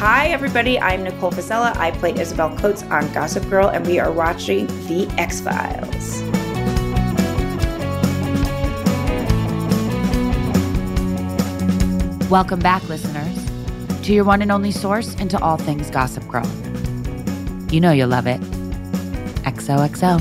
Hi, everybody. I'm Nicole Fiscella. I play Isabel Coates on Gossip Girl, and we are watching The X Files. Welcome back, listeners, to your one and only source into all things Gossip Girl. You know you'll love it. XOXO.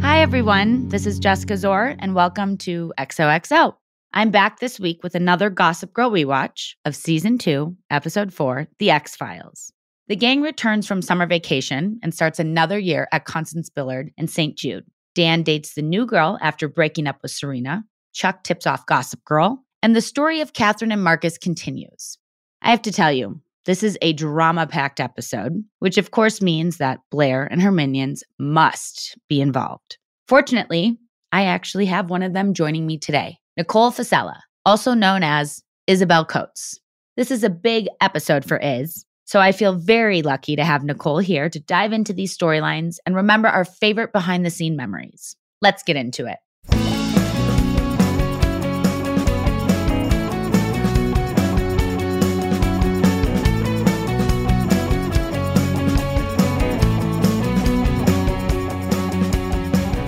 Hi, everyone. This is Jessica Szohr, and welcome to XOXO. I'm back this week with another Gossip Girl rewatch of season two, episode four, The Ex-Files. The gang returns from summer vacation and starts another year at Constance Billard in St. Jude. Dan dates the new girl after breaking up with Serena. Chuck tips off Gossip Girl. And the story of Catherine and Marcus continues. I have to tell you, this is a drama packed episode, which of course means that Blair and her minions must be involved. Fortunately, I actually have one of them joining me today Nicole Fiscella, also known as Isabel Coates. This is a big episode for Iz, so I feel very lucky to have Nicole here to dive into these storylines and remember our favorite behind the scene memories. Let's get into it.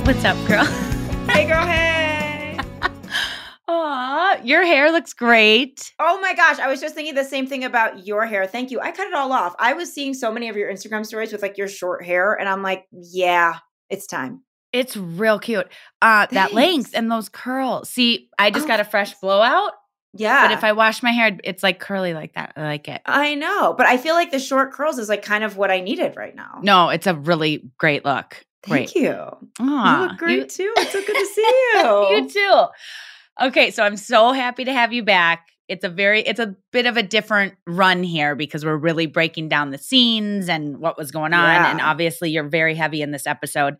What's up, girl? Aw, your hair looks great. Oh my gosh, I was just thinking the same thing about your hair. Thank you. I cut it all off. I was seeing so many of your Instagram stories with like your short hair, and I'm like, yeah, it's time. It's real cute. Uh, that length and those curls. See, I just Oh. got a fresh blowout, Yeah. but if I wash my hair, it's like curly like that. I like it. I know, but I feel like the short curls is like kind of what I needed right now. No, it's a really great look. Thank Great. you. Aw, you look great too. It's so good to see you. you too. Okay, so I'm so happy to have you back. It's a very it's a bit of a different run here because we're really breaking down the scenes and what was going on Yeah. and obviously you're very heavy in this episode.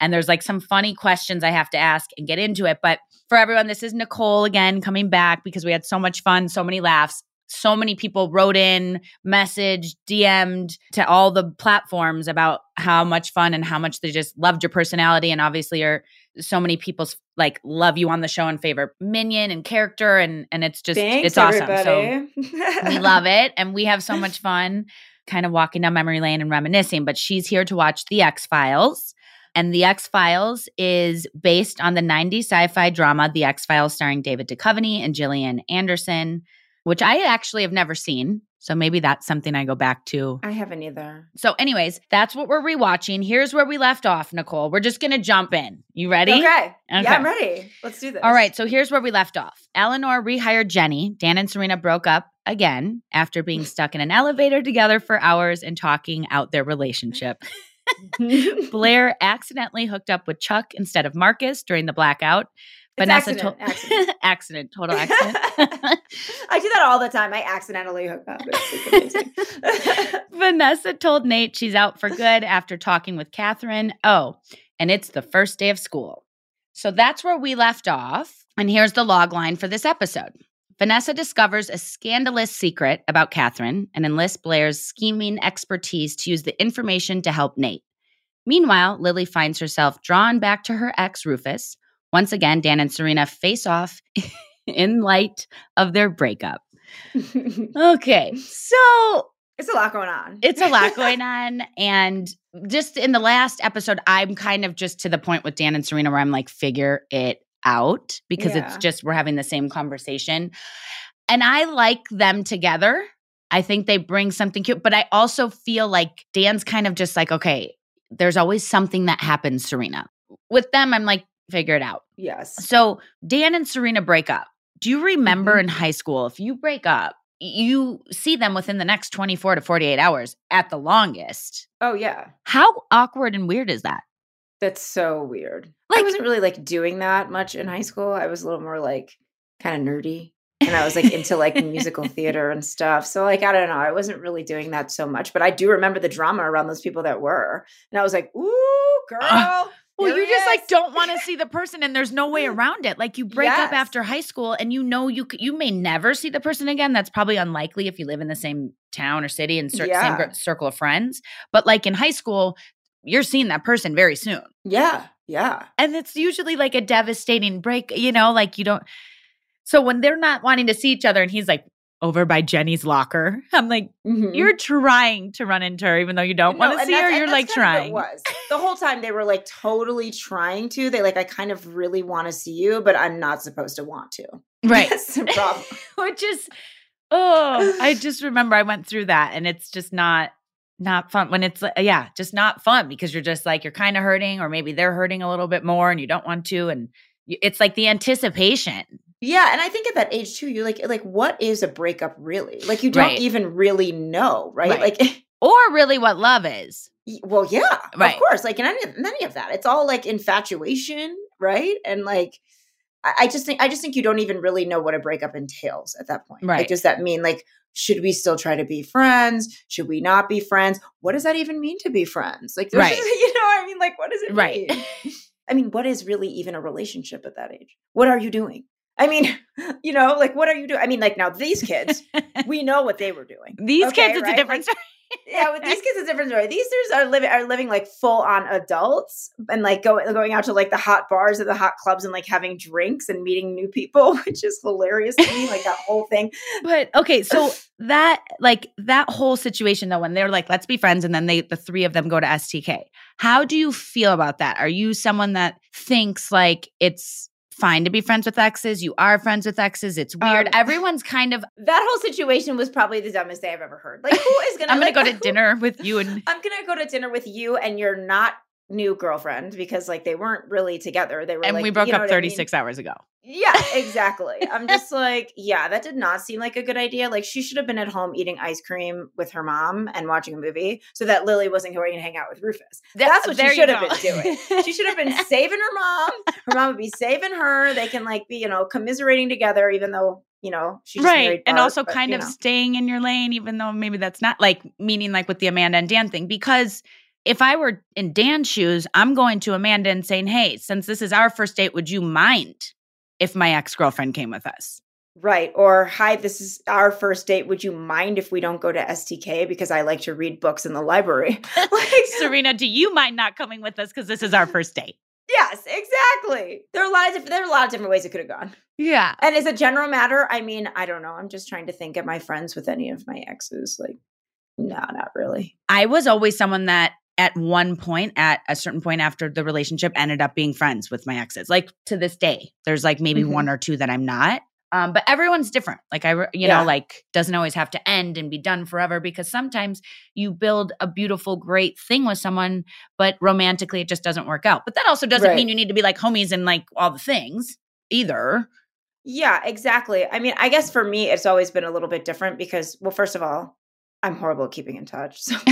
And there's like some funny questions I have to ask and get into it, but for everyone this is Nicole again coming back because we had so much fun, so many laughs. So many people wrote in, messaged, DM'd to all the platforms about how much fun and how much they just loved your personality and obviously are so many people's like love you on the show and favor minion and character and and it's just Thanks, it's awesome. everybody. So we love it and we have so much fun kind of walking down memory lane and reminiscing. But she's here to watch The Ex-Files. And The Ex-Files is based on the 90s sci fi drama The X Files, starring David Duchovny and Gillian Anderson. Which I actually have never seen. So maybe that's something I go back to. I haven't either. So, anyways, that's what we're rewatching. Here's where we left off, Nicole. We're just going to jump in. You ready? Okay. Okay. Yeah, I'm ready. Let's do this. All right. So, here's where we left off. Eleanor rehired Jenny. Dan and Serena broke up again after being stuck in an elevator together for hours and talking out their relationship. Blair accidentally hooked up with Chuck instead of Marcus during the blackout. It's Vanessa accident, told accident. accident, total accident. I do that all the time. I accidentally hook up. Vanessa told Nate she's out for good after talking with Catherine. Oh, and it's the first day of school. So that's where we left off. And here's the log line for this episode. Vanessa discovers a scandalous secret about Catherine and enlists Blair's scheming expertise to use the information to help Nate. Meanwhile, Lily finds herself drawn back to her ex, Rufus. Once again, Dan and Serena face off in light of their breakup. Okay, so it's a lot going on. it's a lot going on. And just in the last episode, I'm kind of just to the point with Dan and Serena where I'm like, figure it out because it's just we're having the same conversation. And I like them together. I think they bring something cute, but I also feel like Dan's kind of just like, okay, there's always something that happens, Serena. With them, I'm like, figure it out. yes. So Dan and Serena break up. Do you remember Mhm. in high school, if you break up, you see them within the next 24 to 48 hours at the longest? Oh yeah. How awkward and weird is that? That's so weird. Like, I wasn't really like doing that much in high school. I was a little more like kind of nerdy. And I was like into like musical theater and stuff. So like I don't know. I wasn't really doing that so much, but I do remember the drama around those people that were. And I was like, "Ooh, girl." Well, you just like don't want to see the person, and there's no way mm. around it. Like you break up after high school, and you know you you may never see the person again. That's probably unlikely if you live in the same town or city and cer- same Yeah. gr- circle of friends. But like in high school, you're seeing that person very soon. Yeah. Yeah. and it's usually like a devastating break you know like you don't so when they're not wanting to see each other and he's like over by jenny's locker i'm like Mhm. you're trying to run into her even though you don't want to see her you're like trying it was the whole time they were like totally trying to. They like I kind of really want to see you, but I'm not supposed to want to. right That's the problem. which is oh i just remember i went through that and it's just not not fun when it's yeah just not fun because you're just like you're kind of hurting or maybe they're hurting a little bit more and you don't want to and it's like the anticipation Yeah, and I think at that age too, you're like, like, what is a breakup really? Like, you don't Right. even really know, right? Right. Like, or really what love is well, yeah, Right. of course. Like, in any, in any of that, it's all like infatuation, right? And like, I, I just think, I just think you don't even really know what a breakup entails at that point. Right. Like, does that mean like, should we still try to be friends? Should we not be friends? What does that even mean to be friends? Like, Right. you know, what I mean, like, what does it Right. mean? I mean, what is really even a relationship at that age? What are you doing? I mean, you know, like what are you doing? I mean, like now these kids, we know what they were doing. These Okay, kids, it's right? a different Like, story. yeah, with these kids, it's a different story. These kids are living are living like full on adults and like going going out to like the hot bars or the hot clubs and like having drinks and meeting new people, which is hilarious to me. Like that whole thing. But okay, so that like that whole situation though, when they're like, let's be friends, and then they the three of them go to STK. How do you feel about that? Are you someone that thinks like it's fine to be friends with exes? You are friends with exes. It's weird. Um, Everyone's kind of That whole situation was probably the dumbest thing I've ever heard. Like, who is gonna? I'm gonna like, go to dinner with you and I'm gonna go to dinner with you and you're not new girlfriend because like they weren't really together. They were and like, we broke you know up what I mean? 36 hours ago. Yeah, exactly. I'm just like, yeah, that did not seem like a good idea. Like she should have been at home eating ice cream with her mom and watching a movie so that Lily wasn't going to hang out with Rufus. That's what she There you should have been doing. She should have been saving her mom. Her mom would be saving her. They can like be, you know, commiserating together, even though, you know, she right married and Bart, also but, kind of know. staying in your lane even though maybe that's not like meaning like with the amanda and dan thing because if i were in dan's shoes i'm going to amanda and saying hey since this is our first date would you mind if my ex-girlfriend came with us Right. Or, hi, this is our first date. Would you mind if we don't go to STK because I like to read books in the library? like, serena do you mind not coming with us because this is our first date yes, exactly. There are a lot of different, there are a lot of different ways it could have gone. yeah And as a general matter, I mean, I don't know. I'm just trying to think. of my friends with any of my exes? Like, no, not really. i was always someone that at one point at a certain point after the relationship ended up being friends with my exes like to this day there's like maybe Mhm. one or two that i'm not Um, but everyone's different. Like I, you Yeah. know, like doesn't always have to end and be done forever because sometimes you build a beautiful, great thing with someone, but romantically it just doesn't work out. But that also doesn't Right. mean you need to be like homies and like all the things either. Yeah, exactly. I mean, I guess for me, it's always been a little bit different because, well, first of all, I'm horrible at keeping in touch. So,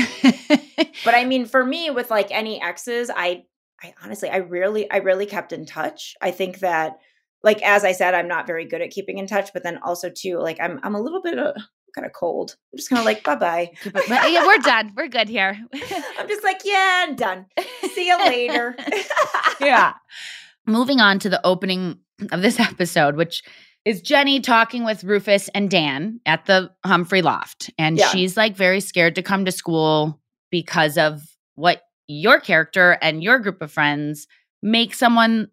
but I mean, for me, with like any exes, I, I honestly, I rarely, I rarely kept in touch. I think that, like as I said, I'm not very good at keeping in touch. But then also too, like I'm, I'm a little bit uh, kind of cold. I'm just kind of like, bye bye. Yeah, we're done. We're good here. I'm just like, yeah, I'm done. See you later. yeah. Moving on to the opening of this episode, which is Jenny talking with Rufus and Dan at the Humphrey Loft. And Yeah. she's like very scared to come to school because of what your character and your group of friends make someone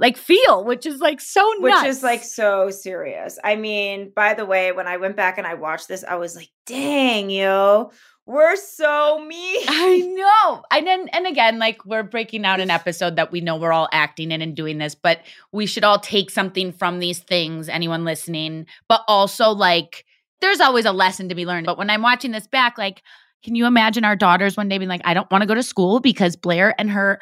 like feel, which is like so which nuts. is like so serious. I mean, by the way, when I went back and I watched this, I was like, dang, yo, we're so mean. I know. And then and again, like we're breaking out an episode that we know we're all acting in and doing this, but we should all take something from these things, anyone listening. But also like there's always a lesson to be learned. But when I'm watching this back, like, can you imagine our daughters one day being like, I don't want to go to school because Blair and her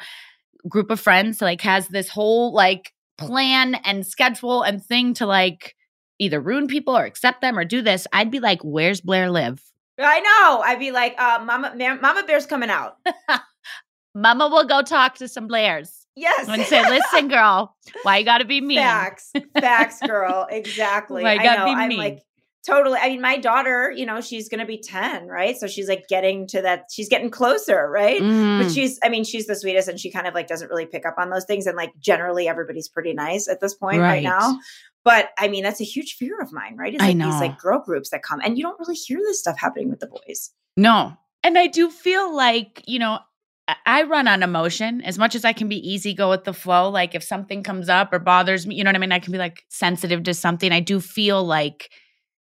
group of friends like has this whole like plan and schedule and thing to like either ruin people or accept them or do this. I'd be like, where's Blair live? I know. I'd be like, uh, Mama, Ma- Mama Bear's coming out. Mama will go talk to some Blairs. Yes. and say, "Listen, girl, why you got to be mean?" Facts. Facts, girl. Exactly. Why you I gotta know. be I'm mean? like, totally. I mean, my daughter, you know, she's going to be 10, right? So she's like getting to that, she's getting closer, right? But Mm. she's, I mean, she's the sweetest and she kind of like doesn't really pick up on those things. And like generally everybody's pretty nice at this point Right. right, now. But I mean, that's a huge fear of mine, right? It's I like know. these like girl groups that come and you don't really hear this stuff happening with the boys. No. And I do feel like, you know, I- I run on emotion as much as I can be easy, go with the flow. Like if something comes up or bothers me, you know what I mean? I can be like sensitive to something. I do feel like,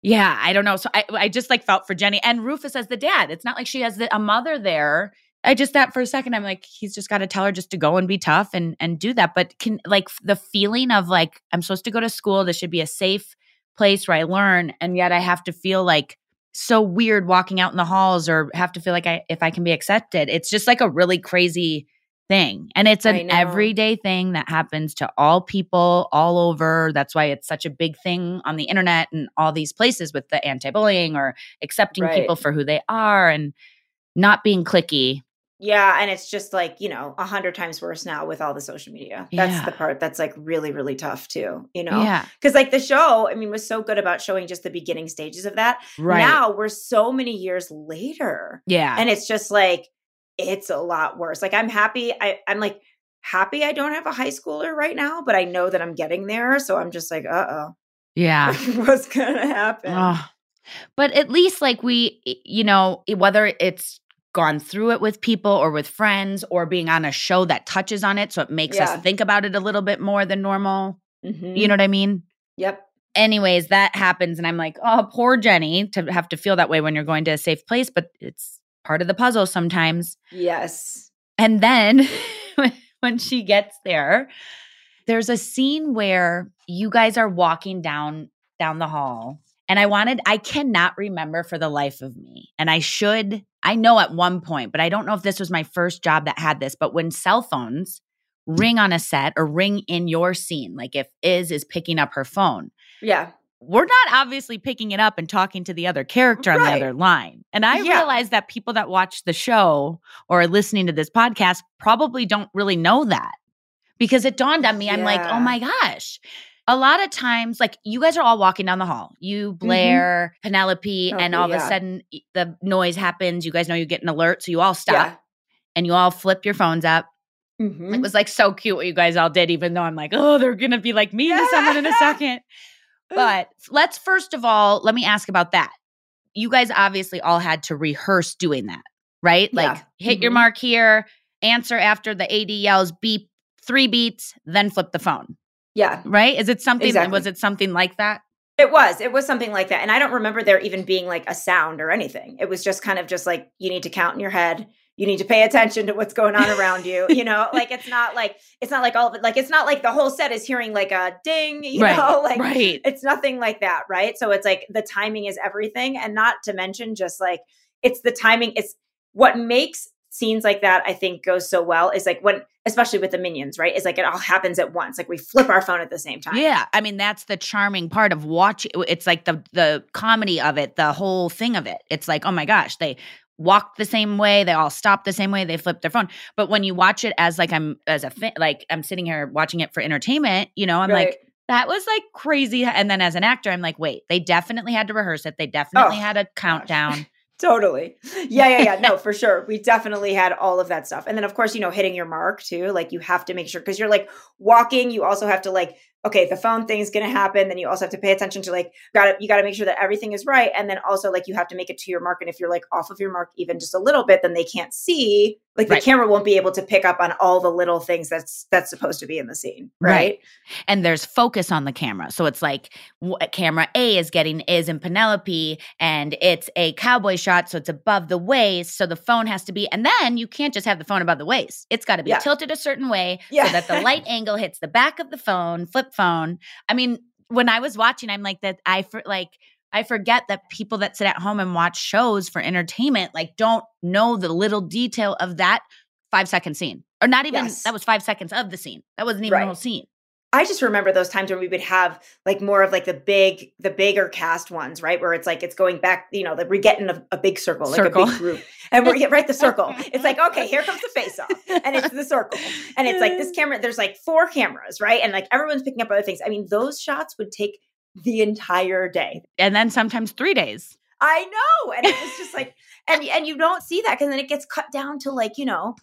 yeah, I don't know. So I, I just like felt for Jenny and Rufus as the dad. It's not like she has the, a mother there. I just that for a second, I'm like, he's just got to tell her just to go and be tough and and do that. But can like the feeling of like I'm supposed to go to school. This should be a safe place where I learn, and yet I have to feel like so weird walking out in the halls or have to feel like I if I can be accepted. It's just like a really crazy thing. And it's an everyday thing that happens to all people all over. That's why it's such a big thing on the internet and all these places with the anti-bullying or accepting Right. people for who they are and not being clicky. Yeah, and it's just like, you know, a hundred times worse now with all the social media. That's Yeah. the part that's like really, really tough too, you know? Yeah. Because like the show, I mean, was so good about showing just the beginning stages of that. Right. Now we're so many years later. yeah. And it's just like, it's a lot worse. Like I'm happy. I, I'm like happy I don't have a high schooler right now, but I know that I'm getting there. So I'm just like, uh oh. yeah. What's gonna happen? But at least, like, we, you know, whether it's gone through it with people or with friends or being on a show that touches on it. So it makes Yeah. us think about it a little bit more than normal. Mhm. You know what I mean? Yep. Anyways, that happens. And I'm like, oh, poor Jenny to have to feel that way when you're going to a safe place. But it's part of the puzzle sometimes. Yes. And then when she gets there, there's a scene where you guys are walking down down the hall. And I wanted I cannot remember for the life of me. And I should I know at one point, but I don't know if this was my first job that had this, but when cell phones mm. ring on a set or ring in your scene, like if Iz is picking up her phone, Yeah. we're not obviously picking it up and talking to the other character on the other line. And I Yeah. realize that people that watch the show or are listening to this podcast probably don't really know that because it dawned on me. I'm like, oh my gosh. A lot of times, like you guys are all walking down the hall, you, Blair, Penelope, and Mm-hmm. Oh, all of a sudden the noise happens. You guys know you get an alert. So you all stop Yeah. and you all flip your phones up. Mhm. It was like so cute what you guys all did, even though I'm like, oh, they're going to be like mean to someone in a second. But let's first of all, let me ask about that. You guys obviously all had to rehearse doing that, right? Like Yeah. hit your Mhm. mark here, answer after the AD yells beep, three beats, then flip the phone, Yeah. right? Is it something, Exactly. was it something like that? It was. It was something like that. And I don't remember there even being like a sound or anything. It was just kind of just like you need to count in your head. You need to pay attention to what's going on around you. You know, like it's not like it's not like all of it. Like it's not like the whole set is hearing like a ding. You Right, know, like right. it's nothing like that, right? So it's like the timing is everything, and not to mention just like it's the timing. It's what makes scenes like that. I think goes so well is like when, especially with the minions, right? Is like it all happens at once. Like we flip our phone at the same time. Yeah, I mean that's the charming part of watching. It's like the the comedy of it, the whole thing of it. It's like, oh my gosh, they walk the same way, they all stop the same way, they flip their phone. But when you watch it as like I'm as a fa- like I'm sitting here watching it for entertainment, you know, I'm Right. like that was like crazy. And then as an actor, I'm like, wait, they definitely had to rehearse it. They definitely Oh, had a countdown. Totally. Yeah, yeah, yeah. No, for sure. We definitely had all of that stuff. And then of course, you know, hitting your mark too. Like you have to make sure because you're like walking, you also have to like, okay, the phone thing is gonna happen. Then you also have to pay attention to like gotta you gotta make sure that everything is right. And then also like you have to make it to your mark. And if you're like off of your mark even just a little bit, then they can't see. Like Right. the camera won't be able to pick up on all the little things that's that's supposed to be in the scene. Right. Right. and there's focus on the camera. So it's like w- camera A is getting is in Penelope and it's a cowboy shot so it's above the waist so the phone has to be and then you can't just have the phone above the waist. It's got to be Yeah. tilted a certain way Yeah. so that the light angle hits the back of the phone, flip phone. I mean, when I was watching I'm like that I for like I forget that people that sit at home and watch shows for entertainment like don't know the little detail of that 5 second scene. Or not even Yes. that was 5 seconds of the scene. That wasn't even Right. the whole scene. I just remember those times when we would have like more of like the big, the bigger cast ones, right? Where it's like it's going back, you know, that we're getting a, a big circle, like Circle. a big group, and we're yeah, right the circle. It's like okay, here comes the face off, and it's the circle, and it's like this camera. There's like four cameras, right? And like everyone's picking up other things. I mean, those shots would take the entire day. and then sometimes three days. I know, and it was just like, and and you don't see that because then it gets cut down to like you know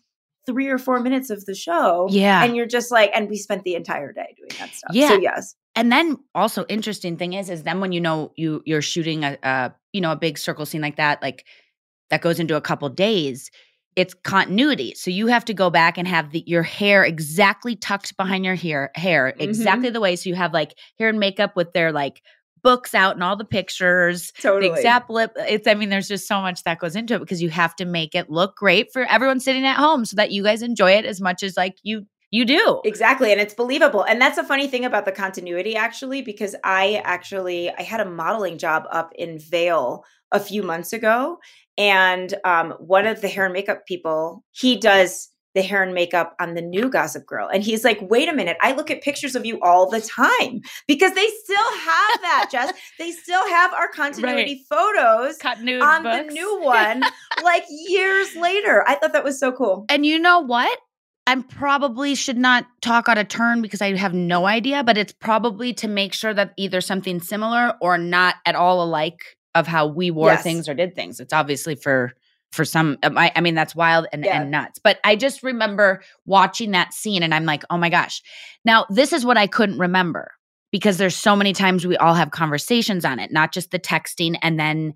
three or four minutes of the show. Yeah. And you're just like, and we spent the entire day doing that stuff. Yeah. So yes. And then also interesting thing is, is then when you know you you're shooting a, a you know a big circle scene like that, like that goes into a couple days. It's continuity, so you have to go back and have the, your hair exactly tucked behind your hair, hair Mm-hmm. exactly the way. So you have like hair and makeup with their like books out and all the pictures. Totally. The exact lip. It's. I mean, there's just so much that goes into it because you have to make it look great for everyone sitting at home, so that you guys enjoy it as much as like you you do. Exactly. And it's believable. And that's a funny thing about the continuity, actually, because I actually I had a modeling job up in Vail a few months ago. And um, one of the hair and makeup people, he does the hair and makeup on the new Gossip Girl. And he's like, wait a minute, I look at pictures of you all the time because they still have that, Jess. They still have our continuity photos Continuity on the new one like years later. I thought that was so cool. And you know what? I'm probably should not talk out of turn because I have no idea, but it's probably to make sure that either something similar or not at all alike of how we wore Yes. things or did things. It's obviously for for some um, I, I mean that's wild and, Yeah. and nuts. But I just remember watching that scene and I'm like, "Oh my gosh." Now, this is what I couldn't remember because there's so many times we all have conversations on it, not just the texting and then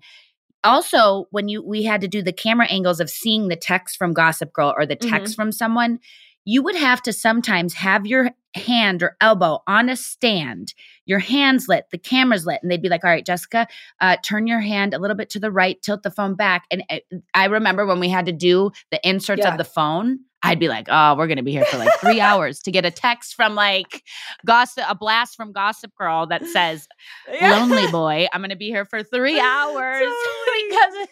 also when you we had to do the camera angles of seeing the text from gossip girl or the text from someone you would have to sometimes have your hand or elbow on a stand your hands lit the camera's lit and they'd be like all right jessica uh, turn your hand a little bit to the right tilt the phone back and uh, i remember when we had to do the inserts Yeah. of the phone i'd be like oh we're gonna be here for like three hours to get a text from like gossip a blast from gossip girl that says lonely boy. I'm going to be here for three hours because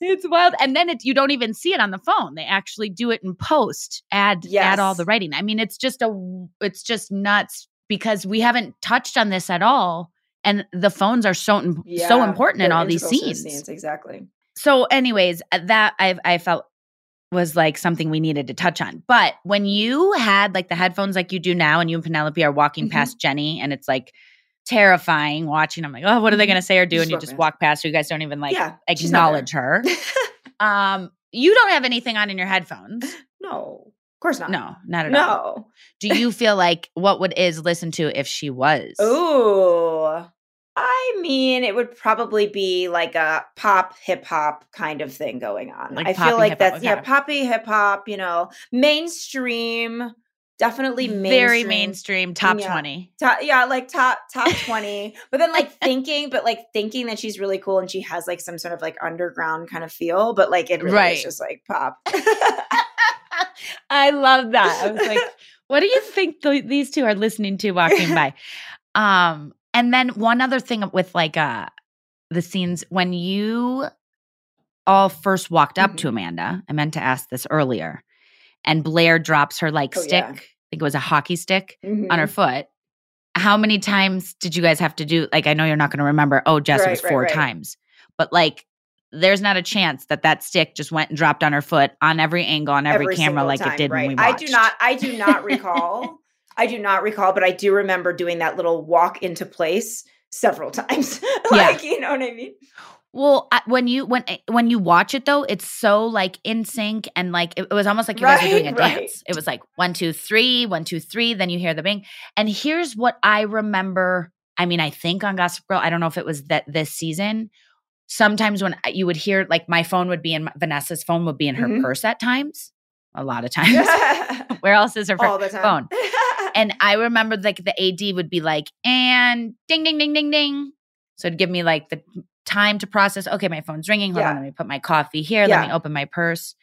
it's wild. And then it's you don't even see it on the phone. They actually do it in post. Add add all the writing. I mean, it's just a it's just nuts because we haven't touched on this at all. And the phones are so im- so important in all these to the scenes. Exactly. So, anyways, uh, that I I felt was like something we needed to touch on. But when you had like the headphones like you do now, and you and Penelope are walking Mhm. past Jenny, and it's like terrifying watching. I'm like, oh, what are they going to say or do? And you just walk past. her. You guys don't even like Yeah, she's not there. acknowledge her. Um, you don't have anything on in your headphones. no, of course not. No, not at all. No. Do you feel like what would Iz listen to if she was? Ooh. I mean, it would probably be like a pop hip hop kind of thing going on. Like I feel like hip-hop, that's yeah, poppy hip hop, you know, mainstream definitely mainstream. very mainstream, top Yeah. twenty. top, yeah, like top top 20. but then like thinking, but like thinking that she's really cool and she has like some sort of like underground kind of feel, but like it really Right. is just like pop. I love that. I was like, what do you think th- these two are listening to walking by? Um, and then one other thing with like uh the scenes when you all first walked up Mhm. to Amanda, I meant to ask this earlier, and Blair drops her like Oh, stick, yeah. I think it was a hockey stick on her Mhm. foot. How many times did you guys have to do? Like, I know you're not going to remember. Oh, Jess, it was four right. times, but like, there's not a chance that that stick just went and dropped on her foot on every angle on every, camera like time, it did right. when we I do not I do not recall. I do not recall, but I do remember doing that little walk into place several times. like, you know what I mean? Well, when you when eh, when you watch it though, it's so like in sync and like it, it was almost like you guys were doing a Right, right. dance. It was like one two three, one two three. Then you hear the bing. And here's what I remember. I mean, I think on Gossip Girl, I don't know if it was that this season. Sometimes when you would hear like my phone would be in Vanessa's phone would be in her Mhm. purse at times. A lot of times. Where else is her phone? All the time. phone? And I remember like the AD would be like, and ding, ding, ding, ding, ding. So it'd give me like the time to process. Okay, my phone's ringing. Hold Yeah. on, let me put my coffee here. Let me open my purse.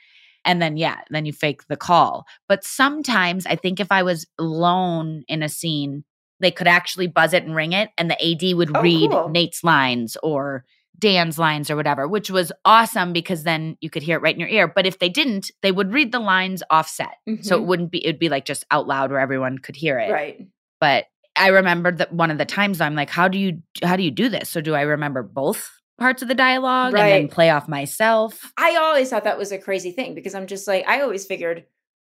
And then, yeah, then you fake the call. But sometimes I think if I was alone in a scene, they could actually buzz it and ring it, and the AD would Oh, read cool. Nate's lines or Dan's lines or whatever, which was awesome because then you could hear it right in your ear. But if they didn't, they would read the lines offset. So it Mhm. wouldn't be, it'd be like just out loud where everyone could hear it. right. But I remember that one of the times I'm like, how do you, how do you do this? So do I remember both parts of the dialogue and then play off myself? I always thought that was a crazy thing because I'm just like, I always figured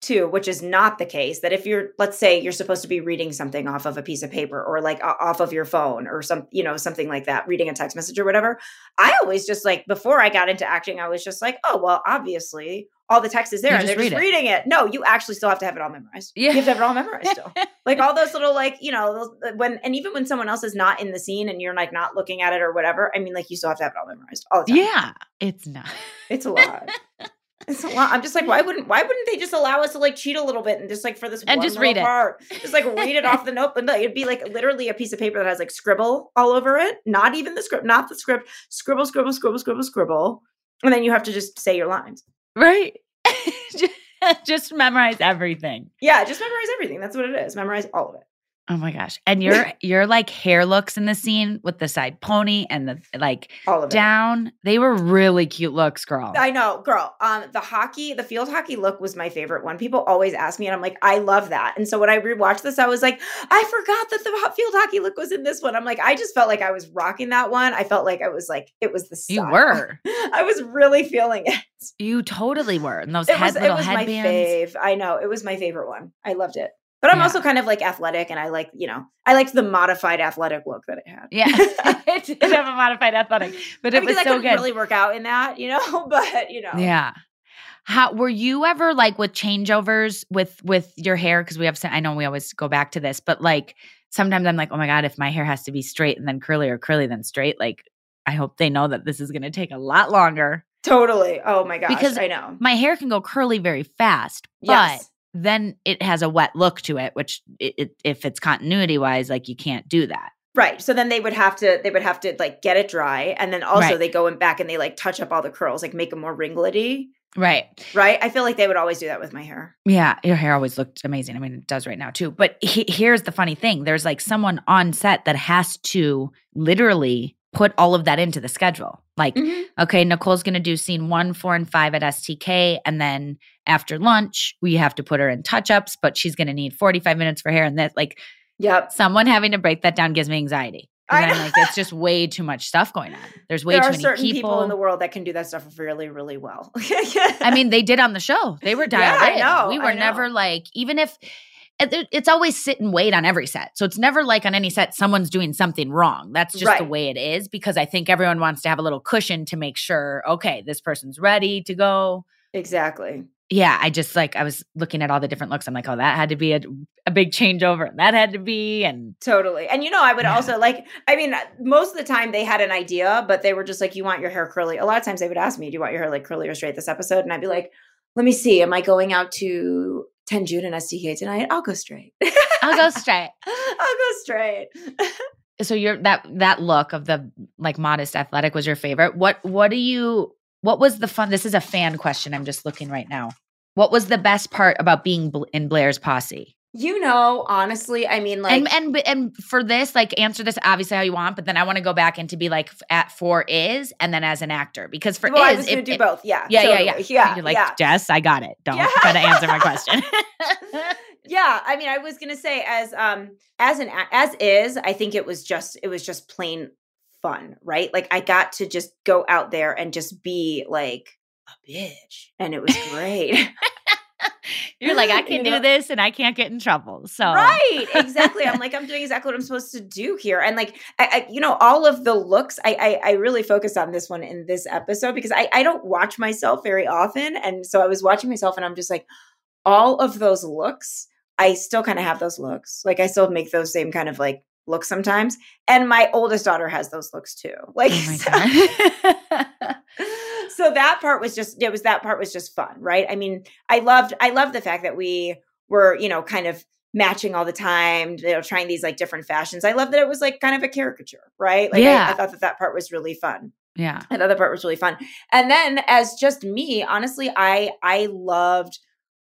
too, which is not the case, that if you're, let's say you're supposed to be reading something off of a piece of paper or like off of your phone or some, you know, something like that, reading a text message or whatever. I always just like, before I got into acting, I was just like, oh, well, obviously all the text is there You and just they're just read reading it. No, you actually still have to have it all memorized. Yeah. You have to have it all memorized still. like all those little like you know those, uh, when and even when someone else is not in the scene and you're like not looking at it or whatever i mean like you still have to have it all memorized all the time Yeah, it's not. it's a lot it's a lot. I'm just like why wouldn't why wouldn't they just allow us to like cheat a little bit and just like for this And one just read it. part, just like read it off the note? But no, it'd be like literally a piece of paper that has like scribble all over it. Not even the script not the script. Scribble scribble scribble scribble scribble. And then you have to just say your lines. Right. just memorize everything. yeah just memorize everything. That's what it is. Memorize all of it Oh my gosh. And your your like hair looks in the scene with the side pony and the like all of it down, they were really cute looks, girl. I know, girl. Um, the hockey, the field hockey look was my favorite one. People always ask me, and I'm like, I love that. And so when I rewatched this, I was like, I forgot that the field hockey look was in this one. I'm like, I just felt like I was rocking that one. I felt like I was like, it was the you were. I was really feeling it. You totally were. And those It head, was, it little was my headbands. fave. I know it was my favorite one. I loved it. But I'm Yeah. also kind of like athletic, and I like, you know, I liked the modified athletic look that it had. Yeah. it did have a modified athletic, but I it mean, was I so good. really work out in that, you know. But you know, Yeah. How were you ever like with changeovers with with your hair? Because we have, I know we always go back to this, but like sometimes I'm like, oh my god, if my hair has to be straight and then curly or curly then straight, like I hope they know that this is going to take a lot longer. totally. Oh my gosh, Because I know. My hair can go curly very fast, but Yes. Then it has a wet look to it, which it, it, if it's continuity wise, like you can't do that. Right. So then they would have to they would have to like get it dry and then also Right. they go in back and they like touch up all the curls, like make them more ringlety. Right. Right. I feel like they would always do that with my hair. Yeah, your hair always looked amazing. I mean, it does right now too. But he, here's the funny thing: there's like someone on set that has to literally put all of that into the schedule. Like, mm-hmm. okay, Nicole's going to do scene one, four, and five at STK, and then after lunch, we have to put her in touch ups, but she's going to need 45 minutes for hair, and that like Yep. someone having to break that down gives me anxiety. I I'm like, it's just way too much stuff going on. There's way there too are many certain people. people. in the world that can do that stuff really, really well. I mean, they did on the show. They were dialed Yeah, I in. know, We were never like, even if it's always sit and wait on every set. So it's never like on any set someone's doing something wrong. That's just the way it is because I think everyone wants to have a little cushion to make sure, okay, this person's ready to go. exactly. Yeah, I just like I was looking at all the different looks. I'm like, oh, that had to be a, a big changeover, and that had to be, and Totally. And you know, I would Yeah. also like, I mean, most of the time they had an idea, but they were just like, you want your hair curly. A lot of times they would ask me, do you want your hair like curly or straight this episode? And I'd be like, let me see. Am I going out to Tenjune and STK tonight, I'll go straight. I'll go straight. I'll go straight. so you're that that look of the like modest athletic was your favorite. What what do you what was the fun? This is a fan question. I'm just looking right now. What was the best part about being in Blair's posse? You know, honestly, I mean, like, and and and for this, like, answer this obviously how you want, but then I want to go back and to be like at for is, and then as an actor, because for well, is, I was gonna do it, both, yeah, yeah, totally. yeah, yeah, yeah. You're like yeah. Jess, I got it. Don't Yeah. try to answer my question. yeah, I mean, I was gonna say as um as an as is, I think it was just it was just plain fun, right? Like I got to just go out there and just be like a bitch, and it was great. You're like, I You can know? do this, and I can't get in trouble. So Right, exactly. I'm like, I'm doing exactly what I'm supposed to do here, and like, I, I you know, all of the looks. I, I, I really focused on this one in this episode because I, I don't watch myself very often, and so I was watching myself, and I'm just like, all of those looks. I still kind of have those looks. Like, I still make those same kind of like looks sometimes, and my oldest daughter has those looks too. Like, Oh my so- god. So that part was just it was that part was just fun right i mean i loved i loved the fact that we were you know kind of matching all the time you know trying these like different fashions i love that it was like kind of a caricature right like Yeah. I, I thought that that part was really fun yeah. Thought that part was really fun. And then as just me, honestly, I I loved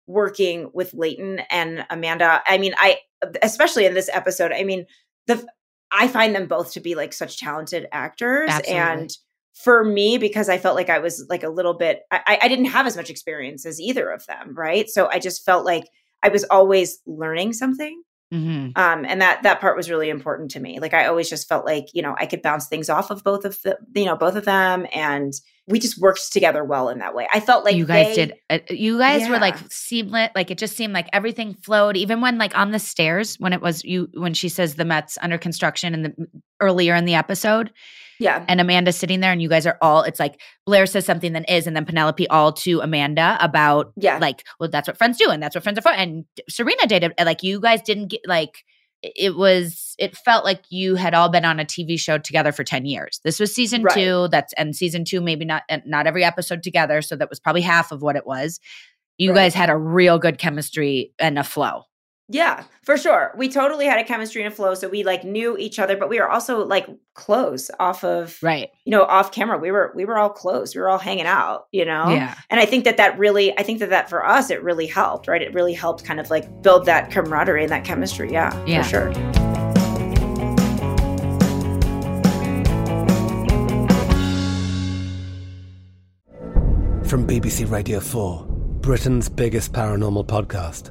working with Leighton and Amanda. I mean, I especially in this episode, I mean, the I find them both to be like such talented actors. Absolutely. And for me, because I felt like I was like a little bit I, I didn't have as much experience as either of them, right? So I just felt like I was always learning something hmm um and that that part was really important to me like i always just felt like you know i could bounce things off of both of the you know both of them and we just worked together well in that way i felt like you guys they- did. Uh, you guys were like Yeah. seamless. Like it just seemed like everything flowed. Even when like on the stairs, when it was you, when she says the Mets under construction and the earlier in the episode, yeah and Amanda's sitting there, and you guys are all. It's like Blair says something, then is, and then Penelope all to Amanda about yeah like, well, that's what friends do, and that's what friends are for. And Serena did. and, Like you guys didn't get like. It was. It felt like you had all been on a TV show together for ten years. This was season Right. two. That's and season two, maybe not not every episode together. So that was probably half of what it was. You Right. guys had a real good chemistry and a flow. Yeah for sure. We totally had a chemistry and a flow so we like knew each other but we were also like close off of Right. you know off camera. We were we were all close. We were all hanging out you know? Yeah. and i think that that really i think that that for us it really helped right? It really helped kind of like build that camaraderie and that chemistry. Yeah, Yeah. for sure. From BBC Radio 4, Britain's biggest paranormal podcast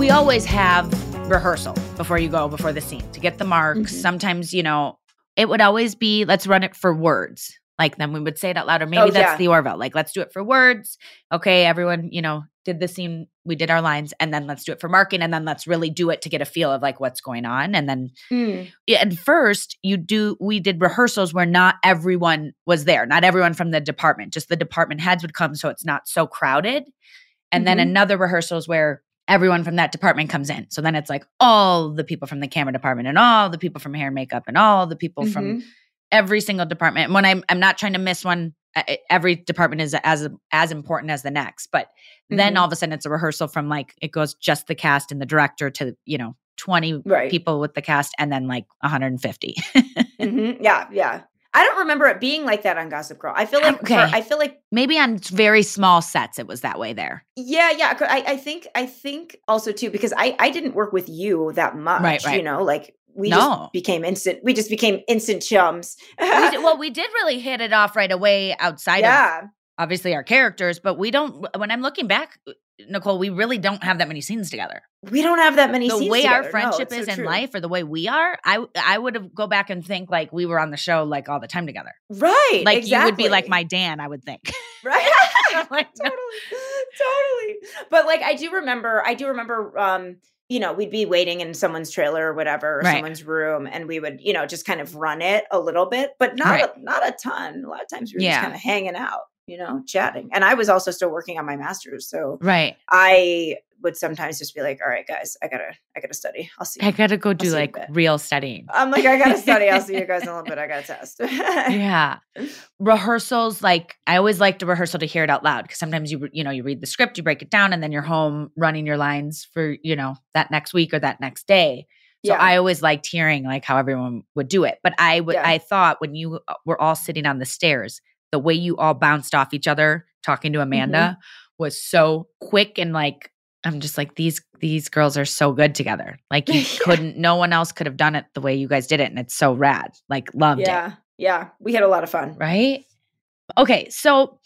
We always have rehearsal before you go before the scene to get the marks. Mhm. Sometimes, you know, it would always be let's run it for words. Like then we would say it out loud, or maybe Oh, that's yeah. the Orville. Like let's do it for words. Okay, everyone, you know, did the scene, we did our lines, and then let's do it for marking, and then let's really do it to get a feel of like what's going on. And then Mm. at first you do we did rehearsals where not everyone was there not everyone from the department just the department heads would come so it's not so crowded and then Mhm. another rehearsals where everyone from that department comes in so then it's like all the people from the camera department and all the people from hair and makeup and all the people from Mhm. every single department And when i'm i'm not trying to miss one every department is as as important as the next but then Mhm. all of a sudden it's a rehearsal from like it goes just the cast and the director to you know 20 Right. people with the cast and then like 150 Mhm. Yeah, yeah. I don't remember it being like that on Gossip Girl. I feel like Okay. I feel like maybe on very small sets it was that way there yeah, yeah. I, I think I think also too because I I didn't work with you that much. Right, right. You know, like we No. just became instant. We just became instant chums. we did, well we did really hit it off right away outside of obviously our characters but we don't when i'm looking back nicole we really don't have that many scenes together We don't have that many. the scenes way our together. No, friendship so is in true. life or the way we are i i would have go back and think like we were on the show like all the time together Right. like you would be like my dan i would think right Like, no. totally totally but like i do remember i do remember um you know we'd be waiting in someone's trailer or whatever or Right. someone's room and we would you know just kind of run it a little bit but not Right. a, not a ton a lot of times we were Yeah. just kind of hanging out you know chatting. And i was also still working on my master's so right. I would sometimes just be like all right guys i gotta i gotta study. I'll see i gotta go do you in like real studying. I'm like i gotta study. I'll see you guys in a little bit. I gotta test. Yeah. Rehearsals like i always like to rehearsal to hear it out loud because sometimes you you know you read the script you break it down and then you're home running your lines for you know that next week or that next day. So Yeah. i always liked hearing like how everyone would do it. But i would Yeah. i thought when you uh, were all sitting on the stairs the way you all bounced off each other talking to amanda Mm-hmm. was so quick and like i'm just like these these girls are so good together like you Yeah. couldn't no one else could have done it the way you guys did it and it's so rad like loved it yeah yeah we had a lot of fun right? Okay, so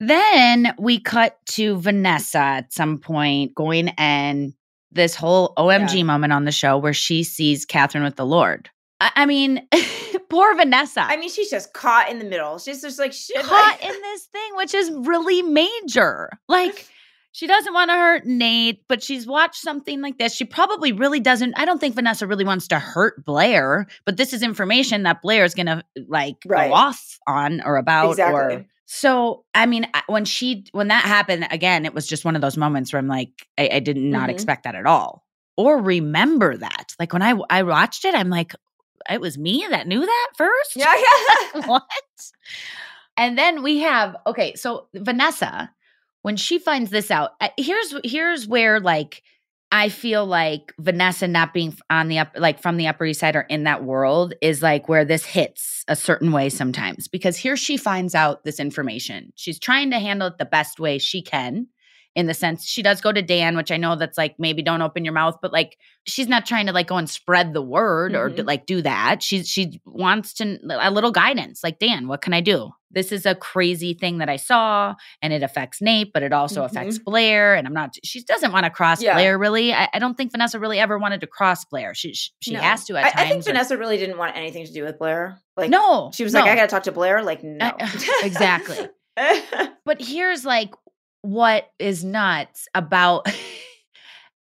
then we cut to Vanessa at some point going and this whole OMG moment on the show where she sees Catherine with the Lord. I, I mean, poor Vanessa. i mean she's just caught in the middle she's just like shit caught in this thing, which is really major. Like, she doesn't want to hurt Nate, but she's watched something like this. She probably really doesn't. I don't think Vanessa really wants to hurt Blair, but this is information that Blair is going to like Right. go off on or about. Or, Exactly. so, I mean, when she, when that happened again, it was just one of those moments where I'm like, I, I did not Mhm. expect that at all or remember that. Like when I, I watched it, I'm like, it was me that knew that first? yeah yeah what? And then we have okay, so Vanessa, when she finds this out, uh, here's here's where like I feel like Vanessa not being on the up like from the Upper East Side or in that world is like where this hits a certain way sometimes because here she finds out this information. She's trying to handle it the best way she can. In the sense she does go to Dan, which I know that's like maybe don't open your mouth, but like she's not trying to like go and spread the word or d- Mhm. like do that. She she wants to a little guidance. Like Dan, what can I do? This is a crazy thing that I saw, and it affects Nate, but it also affects Blair. And I'm not. She doesn't want to cross Yeah. Blair. Really, I, I don't think Vanessa really ever wanted to cross Blair. She she, she No. has to at I, times. I think or- Vanessa really didn't want anything to do with Blair. Like, no, she was no. like, I gotta talk to Blair. Like, no, I- exactly. But here's like what is nuts about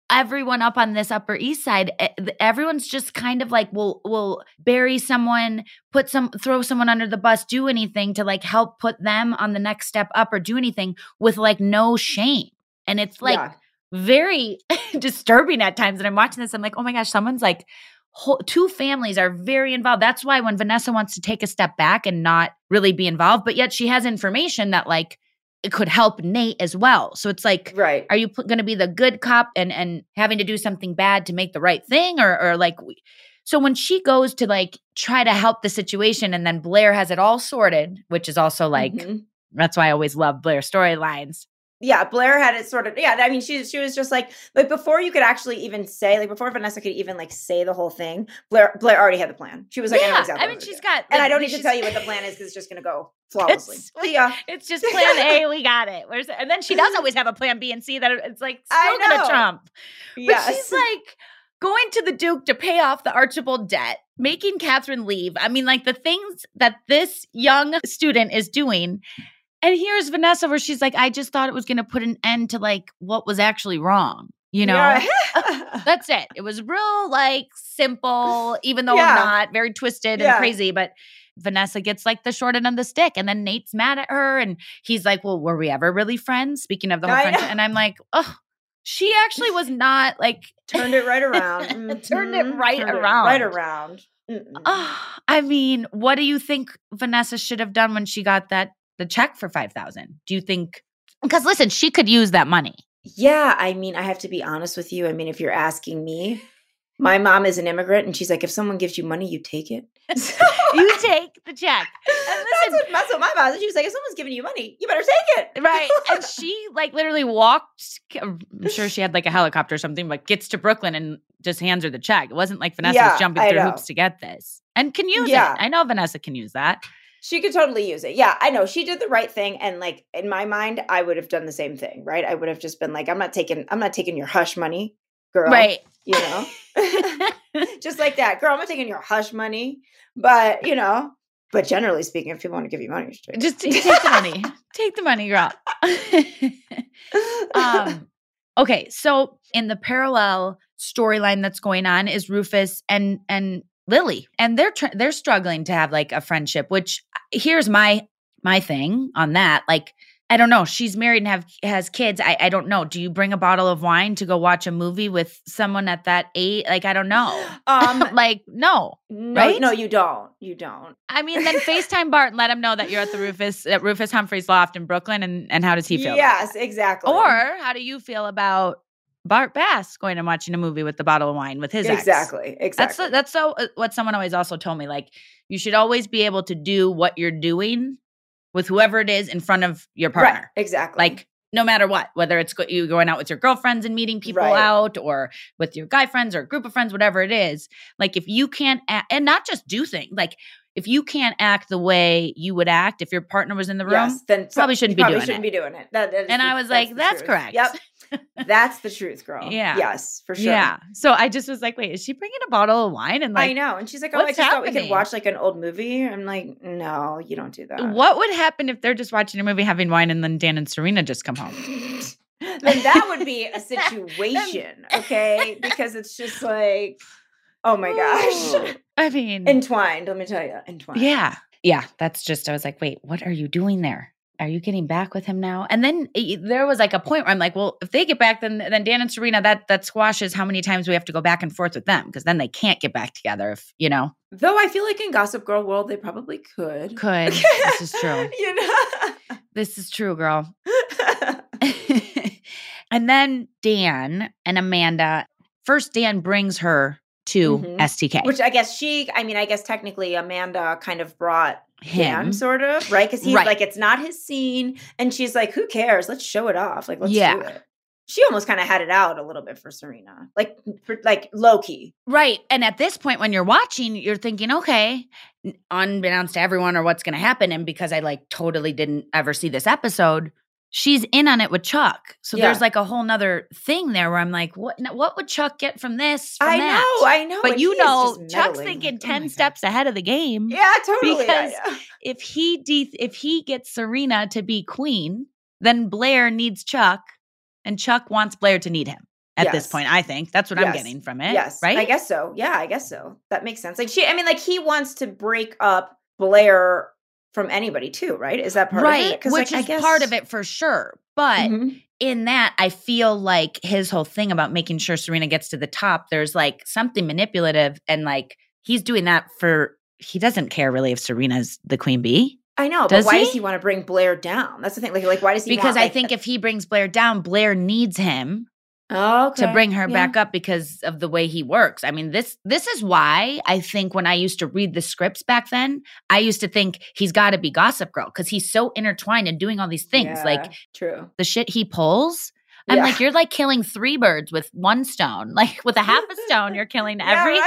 everyone up on this upper east side everyone's just kind of like will will bury someone put some throw someone under the bus do anything to like help put them on the next step up or do anything with like no shame and it's like Yeah. very disturbing at times and i'm watching this i'm like oh my gosh someone's like whole, two families are very involved that's why when vanessa wants to take a step back and not really be involved but yet she has information that like it could help nate as well so it's like right. are you going to be the good cop and and having to do something bad to make the right thing or or like so when she goes to like try to help the situation and then blair has it all sorted which is also like Mhm. that's why i always love blair storylines yeah, Blair had it sort of. Yeah, I mean, she she was just like like before you could actually even say like before Vanessa could even like say the whole thing. Blair Blair already had the plan. She was like, I know Yeah, exactly. I mean, she's got. do. and I don't need to tell you what the plan is because it's just gonna go flawlessly. It's, See ya. it's just plan A. We got it. Where's and then she does always have a plan B and C that it's like still gonna trump. But Yes. she's like going to the Duke to pay off the Archibald debt, making Catherine leave. I mean, like the things that this young student is doing. And here's Vanessa, where she's like, I just thought it was going to put an end to like what was actually wrong. You know, Yeah. that's it. It was real, like simple, even though Yeah. not very twisted and crazy. But Vanessa gets like the short end of the stick, and then Nate's mad at her, and he's like, "Well, were we ever really friends?" Speaking of the whole I friendship, know. and I'm like, "Oh, she actually was not like turned it right around. Mm-hmm. Turned it right Turned it around. right around. Mm-mm. Oh, I mean, what do you think Vanessa should have done when she got that the check for five thousand? Do you think? Because listen, she could use that money. Yeah, I mean, I have to be honest with you. I mean, if you're asking me, my mom is an immigrant, and she's like, if someone gives you money, you take it. So- You take the check. And that's, what, that's what my mom said. She was like, if someone's giving you money, you better take it. Right. And she like literally walked, I'm sure she had like a helicopter or something, but gets to Brooklyn and just hands her the check. It wasn't like Vanessa Yeah, was jumping I through know. hoops to get this and can use Yeah. it. I know Vanessa can use that. She could totally use it. Yeah, I know. She did the right thing. And like in my mind, I would have done the same thing, right? I would have just been like, I'm not taking, I'm not taking your hush money, girl. Right. You know? just like that. Girl, I'm not taking your hush money. But, you know, but generally speaking, if people want to give you money, you. Just take the money. take the money, girl. um, okay, so in the parallel storyline that's going on is Rufus and and Lily, and they're tr- they're struggling to have like a friendship. Which uh, here's my my thing on that. Like, I don't know. She's married and have has kids. I I don't know. Do you bring a bottle of wine to go watch a movie with someone at that age? Like, I don't know. Um, like, no. no, right? no, you don't. You don't. I mean, then FaceTime Bart and let him know that you're at the Rufus at Rufus Humphreys Loft in Brooklyn, and and how does he feel? Yes, exactly. Or how do you feel about Bart Bass going and watching a movie with the bottle of wine with his ex? exactly, That's exactly. that's so uh, what someone always also told me. Like you should always be able to do what you're doing with whoever it is in front of your partner. Right, exactly. Like no matter what, whether it's go- you going out with your girlfriends and meeting people Right. out, or with your guy friends or a group of friends, whatever it is. Like if you can't, a- and not just do things like. If you can't act the way you would act if your partner was in the room, yes, then probably shouldn't be probably doing shouldn't it. be doing it. That- And the- I was like, that's truth. correct. Yep, that's the truth, girl. Yeah. yes, for sure. Yeah. So I just was like, wait, is she bringing a bottle of wine? And like, I know. And she's like, "Oh, I just thought we could watch like an old movie." I'm like, "No, you don't do that." what would happen if they're just watching a movie, having wine, and then Dan and Serena just come home? then that would be a situation, okay? Because it's just like, oh my gosh, I mean, entwined. Let me tell you, entwined. yeah, yeah. That's just. I was like, wait, what are you doing there? Are you getting back with him now? And then eh, there was like a point where I'm like, well, if they get back, then then Dan and Serena, that that squashes how many times we have to go back and forth with them because then they can't get back together. If you know, Though I feel like in Gossip Girl world, they probably could. could this is true. you know. This is true, girl. and then Dan and Amanda. First, Dan brings her to Mhm. STK. Which I guess she, I mean, I guess technically Amanda kind of brought Him. him, sort of, right? Because he's Right. like, it's not his scene. And she's like, who cares? Let's show it off. Like, let's Yeah. do it. She almost kind of had it out a little bit for Serena, like, for, like low key. Right. And at this point, when you're watching, you're thinking, okay, unbeknownst to everyone or what's going to happen. And because I like totally didn't ever see this episode, she's in on it with Chuck. So Yeah. there's like a whole nother thing there where I'm like, what, what would Chuck get from this? from I that? know, I know. But and you know, Chuck's thinking Like, oh 10 my steps ahead of the game. Yeah, totally. Because yeah. if he de- if he gets Serena to be queen, then Blair needs Chuck, and Chuck wants Blair to need him. At this point, I think that's what I'm getting from it. Yes, right. I guess so. Yeah, I guess so. That makes sense. Like she, I mean, like he wants to break up Blair from anybody too, right? Is that part of it? right, which like, is guess- part of it for sure. But Mhm. in that, I feel like his whole thing about making sure Serena gets to the top, there's like something manipulative, and like he's doing that for. He doesn't care really if Serena's the queen bee. I know, Does but why he? does he want to bring Blair down? That's the thing. Like, like why does he? because want, I like, think if he brings Blair down, Blair needs him Oh, okay. to bring her Yeah. back up because of the way he works. I mean, this this is why I think when I used to read the scripts back then, I used to think he's got to be Gossip Girl because he's so intertwined and doing all these things. Like true. the shit he pulls. I'm Yeah. like, you're like killing three birds with one stone. Like with a half a stone, you're killing Yeah, every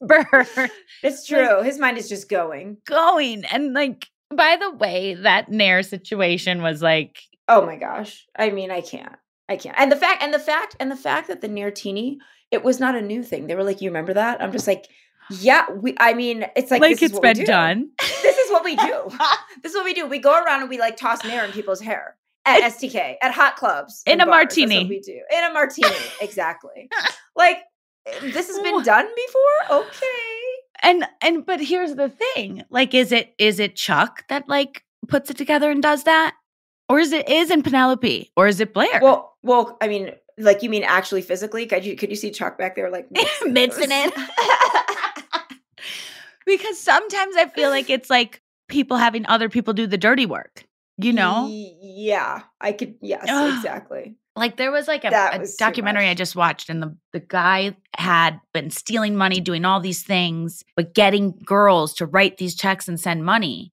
bird It's true. His mind is just going. going. And like, by the way, that Nair situation was like, Oh my gosh. I mean, I can't. I can't. And the fact and the fact and the fact that the Nairtini, it was not a new thing. They were like, "You remember that?" I'm just like, "Yeah, we I mean, it's like like this is it's what we been do. done. This is what we do. this is what we do. We go around and we like toss nair in people's hair at STK, at hot clubs, In a bars. That's what martini. we do. In a martini. exactly. like eh, this has been done before? Okay. And and but here's the thing. Like, is it is it Chuck that like puts it together and does that? Or is it is in Penelope? Or is it Blair? Well, well, I mean, like you mean actually physically? Could you could you see Chuck back there like Mincing it. because sometimes I feel like it's like people having other people do the dirty work. You know? Yeah, I could. Yes, exactly. Like there was like a, a was documentary I just watched, and the, the guy had been stealing money, doing all these things, but getting girls to write these checks and send money.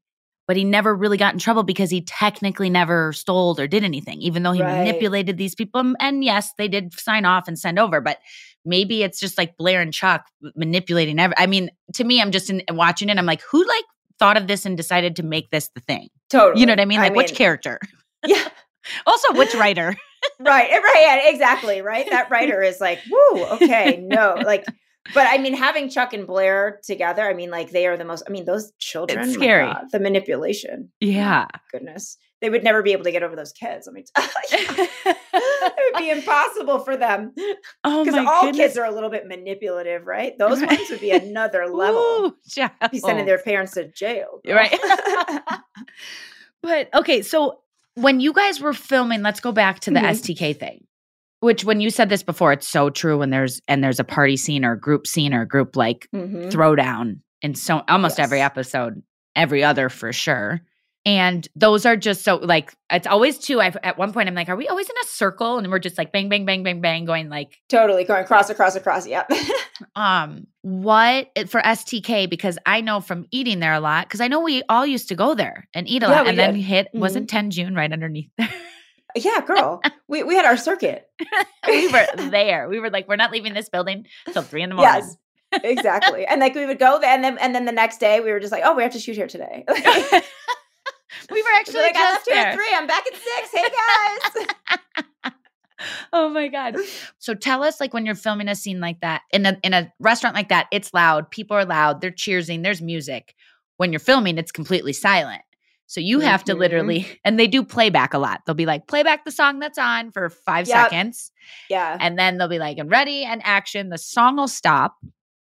But he never really got in trouble because he technically never stole or did anything, even though he Right. manipulated these people. And- yes, they did sign off and send over, but maybe it's just like Blair and Chuck manipulating every. I mean, to me, I'm just in, watching it. I'm like, who like thought of this and decided to make this the thing? Totally. You know what I mean? Like, which mean, character? Yeah. Also, which writer? right right exactly right that writer is like woo okay no like but i mean having chuck and blair together i mean like they are the most i mean those children my scary. God, the manipulation Yeah. goodness they would never be able to get over those kids i mean it would be impossible for them Oh because all goodness. kids are a little bit manipulative right those Right. ones would be another level Ooh, be sending their parents to jail girl. right. but okay, so when you guys were filming, let's go back to the Mhm. STK thing. Which when you said this before, it's so true when there's and there's a party scene or a group scene or a group like Mhm. throwdown in so almost every episode, every other for sure. And those are just so like it's always two. I at one point I'm like, are we always in a circle? And we're just like bang, bang, bang, bang, bang, going like totally going cross across across yep um what for STK because I know from eating there a lot because I know we all used to go there and eat a Yeah, lot and then did. hit wasn't Tenjune right underneath there. Yeah girl we, we had our circuit we were there. We were like, we're not leaving this building till three in the morning. Yes, exactly. And like we would go there, and then and then the next day we were just like, oh, we have to shoot here today. we were actually like, I left here at three. I'm back at six. Hey guys. oh my god! So tell us, like, when you're filming a scene like that in a in a restaurant like that, it's loud. People are loud. They're cheersing. There's music. When you're filming, it's completely silent. So you have to Mhm. literally, and they do playback a lot. They'll be like, playback the song that's on for five Yep. seconds. yeah. And then they'll be like, and ready and action. The song will stop.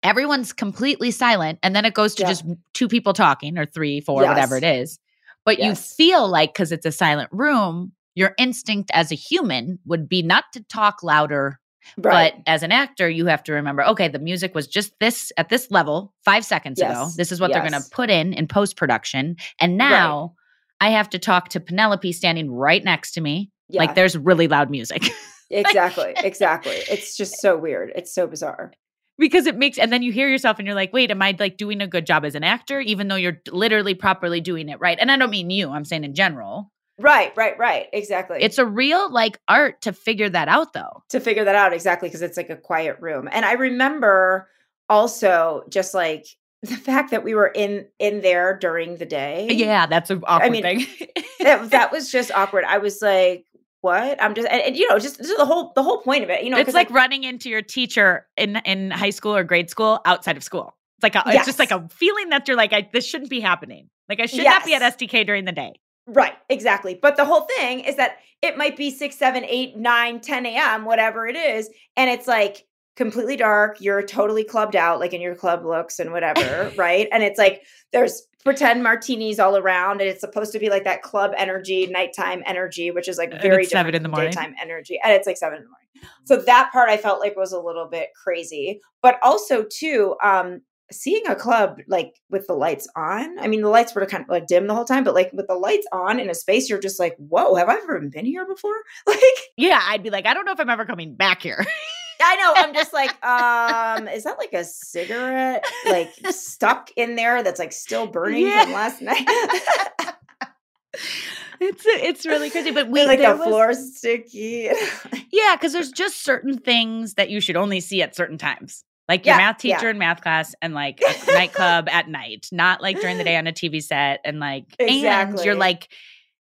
Everyone's completely silent. And then it goes to Yeah. just two people talking or three, four, whatever it is. But Yes. you feel like, because it's a silent room, your instinct as a human would be not to talk louder. Right. But as an actor, you have to remember, okay, the music was just this at this level five seconds ago. This is what they're going to put in in post production. And now I have to talk to Penelope standing right next to me. yeah. Like there's really loud music. exactly. Exactly. It's just so weird. It's so bizarre. because it makes and then you hear yourself and you're like wait am i like doing a good job as an actor even though you're literally properly doing it right and i don't mean you i'm saying in general Right. Right. Right. Exactly. it's a real like art to figure that out though to figure that out exactly because it's like a quiet room and i remember also just like the fact that we were in in there during the day yeah that's an awkward mean, thing that, that was just awkward i was like what i'm just and, and, you know just, just the whole the whole point of it you know it's like, running into your teacher in in high school or grade school outside of school it's like a, it's just like a feeling that you're like I, this shouldn't be happening like i should not be at Yes. stk during the day Right, exactly. But the whole thing is that it might be 6, 7, 8, 9, 10 a.m., whatever it is. And it's like completely dark. You're totally clubbed out, like in your club looks and whatever, right? And it's like there's pretend martinis all around. And it's supposed to be like that club energy, nighttime energy, which is like very seven in the morning. Daytime energy. And it's like seven in the morning. So that part I felt like was a little bit crazy. But also, too, um, seeing a club like with the lights on. I mean, the lights were kind of like dim the whole time, but like with the lights on in a space, you're just like, whoa, have I ever been here before? Like, yeah, I'd be like, I don't know if I'm ever coming back here. I know. I'm just like, um, is that like a cigarette like stuck in there that's like still burning Yeah. from last night? it's it's really crazy. But we like the was- floor's sticky. Yeah, because there's just certain things that you should only see at certain times. Like your Yeah, math teacher yeah. in math class and like a nightclub at night, not like during the day on a TV set and like and Exactly. you're like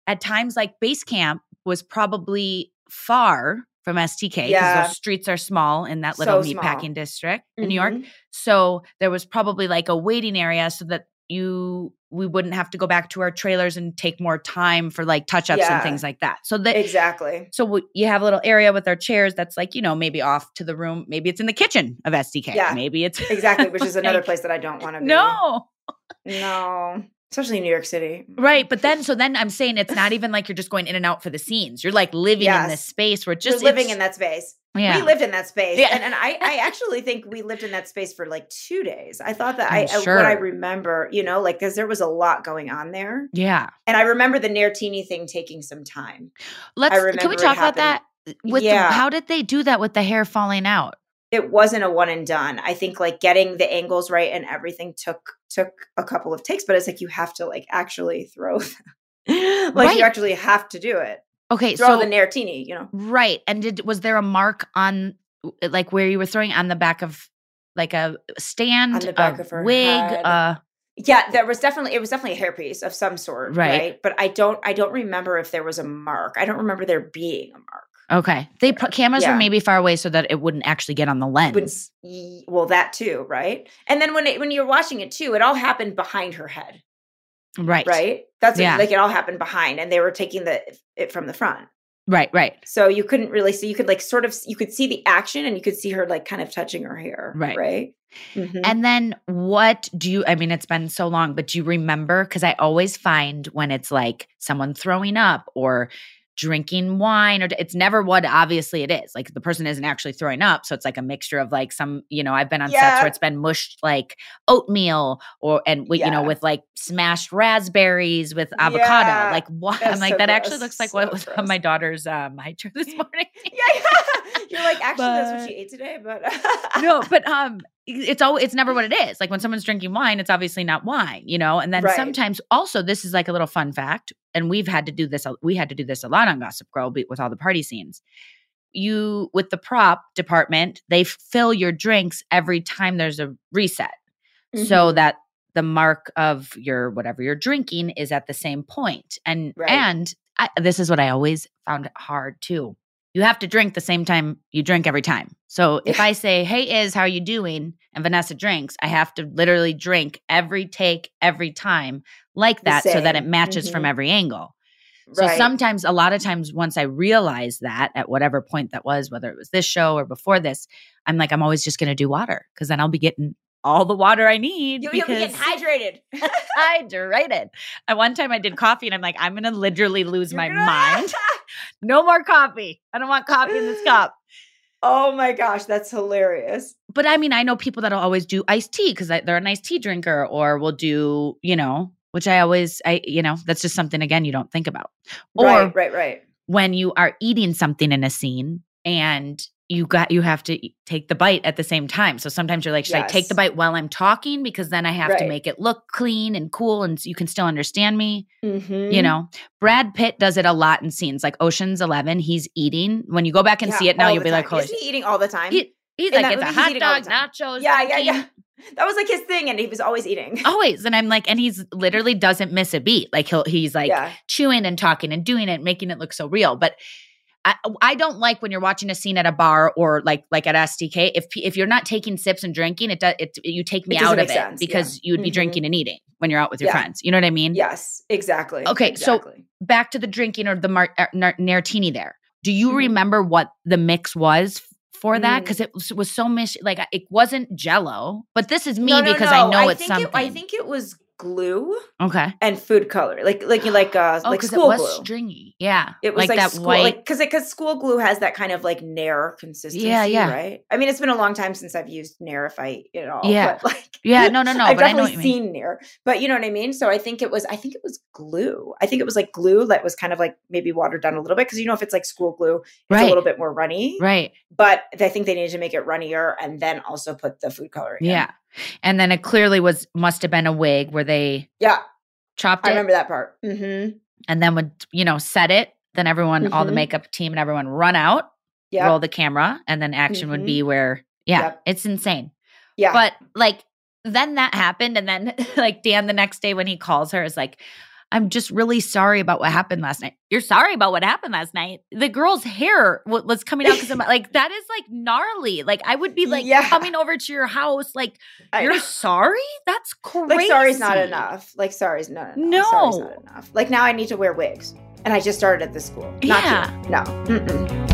at times like base camp was probably far from STK because Yeah. those streets are small in that little So meatpacking district in New York. Mhm. So there was probably like a waiting area so that you we wouldn't have to go back to our trailers and take more time for like touch ups Yeah. and things like that. So that Exactly. so we, you have a little area with our chairs that's like you know maybe off to the room. Maybe it's in the kitchen of STK. Yeah. Maybe it's Exactly, which is another place that I don't want to be. No, No. Especially in New York City. right. But then so then I'm saying it's not even like you're just going in and out for the scenes. You're like living in this space where Just just living in that space. Yeah. We lived in that space. Yeah. And, and I, I actually think we lived in that space for like two days. I thought that I'm I, uh, what I remember, you know, like, because there was a lot going on there. Yeah. And I remember the Nairtini thing taking some time. Let's can remember we talk about that? With the, Yeah. how did they do that with the hair falling out? It wasn't a one and done. I think like getting the angles right and everything took took a couple of takes, but it's like you have to like actually throw like Right. you actually have to do it. Okay, Throw so the Nairtini, you know. right, and did was there a mark on like where you were throwing on the back of like a stand, on the back a of her wig? head. Uh, Yeah, there was definitely it was definitely a hairpiece of some sort, Right. right. But I don't I don't remember if there was a mark. I don't remember there being a mark. Okay, they put cameras were maybe far away so that it wouldn't actually get on the lens. well, that too, right? And then when it, when you're watching it too, it all happened behind her head, Right, right? That's Yeah. like it all happened behind, and they were taking the it from the front, right, right. so you couldn't really see. You could like sort of you could see the action, and you could see her like kind of touching her hair, Right. Right. Mhm. And then what do you, I mean, it's been so long, but do you remember? Because I always find when it's like someone throwing up or drinking wine, or it's never what obviously it is. Like the person isn't actually throwing up. So it's like a mixture of like some, you know, I've been on sets where it's been mushed like oatmeal or, and with, you know, with like smashed raspberries with avocado. Yeah. Like what? That's I'm like, so that actually looks like So what was on my daughter's um, chair this morning. yeah, yeah. Like actually that's what she ate today, but no, but um, it's all it's never what it is. Like when someone's drinking wine, it's obviously not wine, you know. And then Right. sometimes also this is like a little fun fact, and we've had to do this. We had to do this a lot on Gossip Girl with all the party scenes. You with the prop department, they fill your drinks every time there's a reset, so Mm-hmm. that the mark of your whatever you're drinking is at the same point. And Right. and I, this is what I always found hard too. You have to drink the same time you drink every time. So if I say, "Hey, Iz, how are you doing?" and Vanessa drinks, I have to literally drink every take every time like that, so that it matches from Mhm. every angle. So Right. sometimes, a lot of times, once I realize that at whatever point that was, whether it was this show or before this, I'm like, I'm always just going to do water because then I'll be getting all the water I need. you, you'll be getting hydrated. hydrated. At one time, I did coffee, and I'm like, I'm gonna literally lose You're my gonna- mind. no more coffee. I don't want coffee in this cup. oh my gosh, that's hilarious. But I mean, I know people that'll always do iced tea because they're an iced tea drinker, or will do, you know, which I always, I, you know, that's just something again you don't think about. Or right, right, right. when you are eating something in a scene and you got you have to take the bite at the same time. So sometimes you're like, should I take the bite while I'm talking because then I have to make it look clean and cool and you can still understand me. Mhm. You know, Brad Pitt does it a lot in scenes like Ocean's Eleven. He's eating. When you go back and Yeah, see it now, you'll be like, time. holy Isn't he eating all the time? He- he's In like, it's a movie, hot dog, nachos. yeah, yeah, drinking." yeah. That was like his thing, and he was always eating. Always. And I'm like, and he's literally doesn't miss a beat. Like he'll he's like yeah, chewing and talking and doing it, making it look so real. But I, I don't like when you're watching a scene at a bar or like like at STK. If if you're not taking sips and drinking, it does it you take me out of it sense, because yeah. you would be Mhm. drinking and eating when you're out with your Yeah. friends. You know what I mean? yes, exactly. Okay, so- Back to the drinking or the mar- er, nar- Nairtini there. Do you Mhm. remember what the mix was for that? Mm. Because it was, was so mis like it wasn't Jello, but this is me No, no, because I no. know it's think something. It, I think it was glue Okay. and food color, like like you like uh Oh, like school it was glue. stringy. Yeah. It was like, that school, white. like because it because school glue has that kind of like Nair consistency, yeah. yeah. right? I mean, it's been a long time since I've used Nair, if I at all. Yeah. but like yeah. No, no, no. I've but I know what definitely seen Nair, but you know what I mean. So I think it was, I think it was glue. I think it was like glue that was kind of like maybe watered down a little bit because you know if it's like school glue, it's Right. a little bit more runny. Right. But I think they needed to make it runnier and then also put the food coloring. in. And then it clearly was must have been a wig where they yeah, chopped I it remember that part. Mm-hmm. and then would you know set it. Then everyone, all the Mhm. makeup team and everyone run out, Yeah, roll the camera, and then action would Mhm. be where yeah, Yep. it's insane. yeah. But like then that happened, and then like Dan the next day when he calls her is like, I'm just really sorry about what happened last night. You're sorry about what happened last night. The girl's hair wa- was coming out because of my, like that is like gnarly. Like I would be like Yeah. coming over to your house, like I you're know. sorry. That's crazy. like sorry's not enough. Like sorry's not enough. Sorry's No. not enough. Like now I need to wear wigs, and I just started at this school. Not Yeah. No. Mm-mm.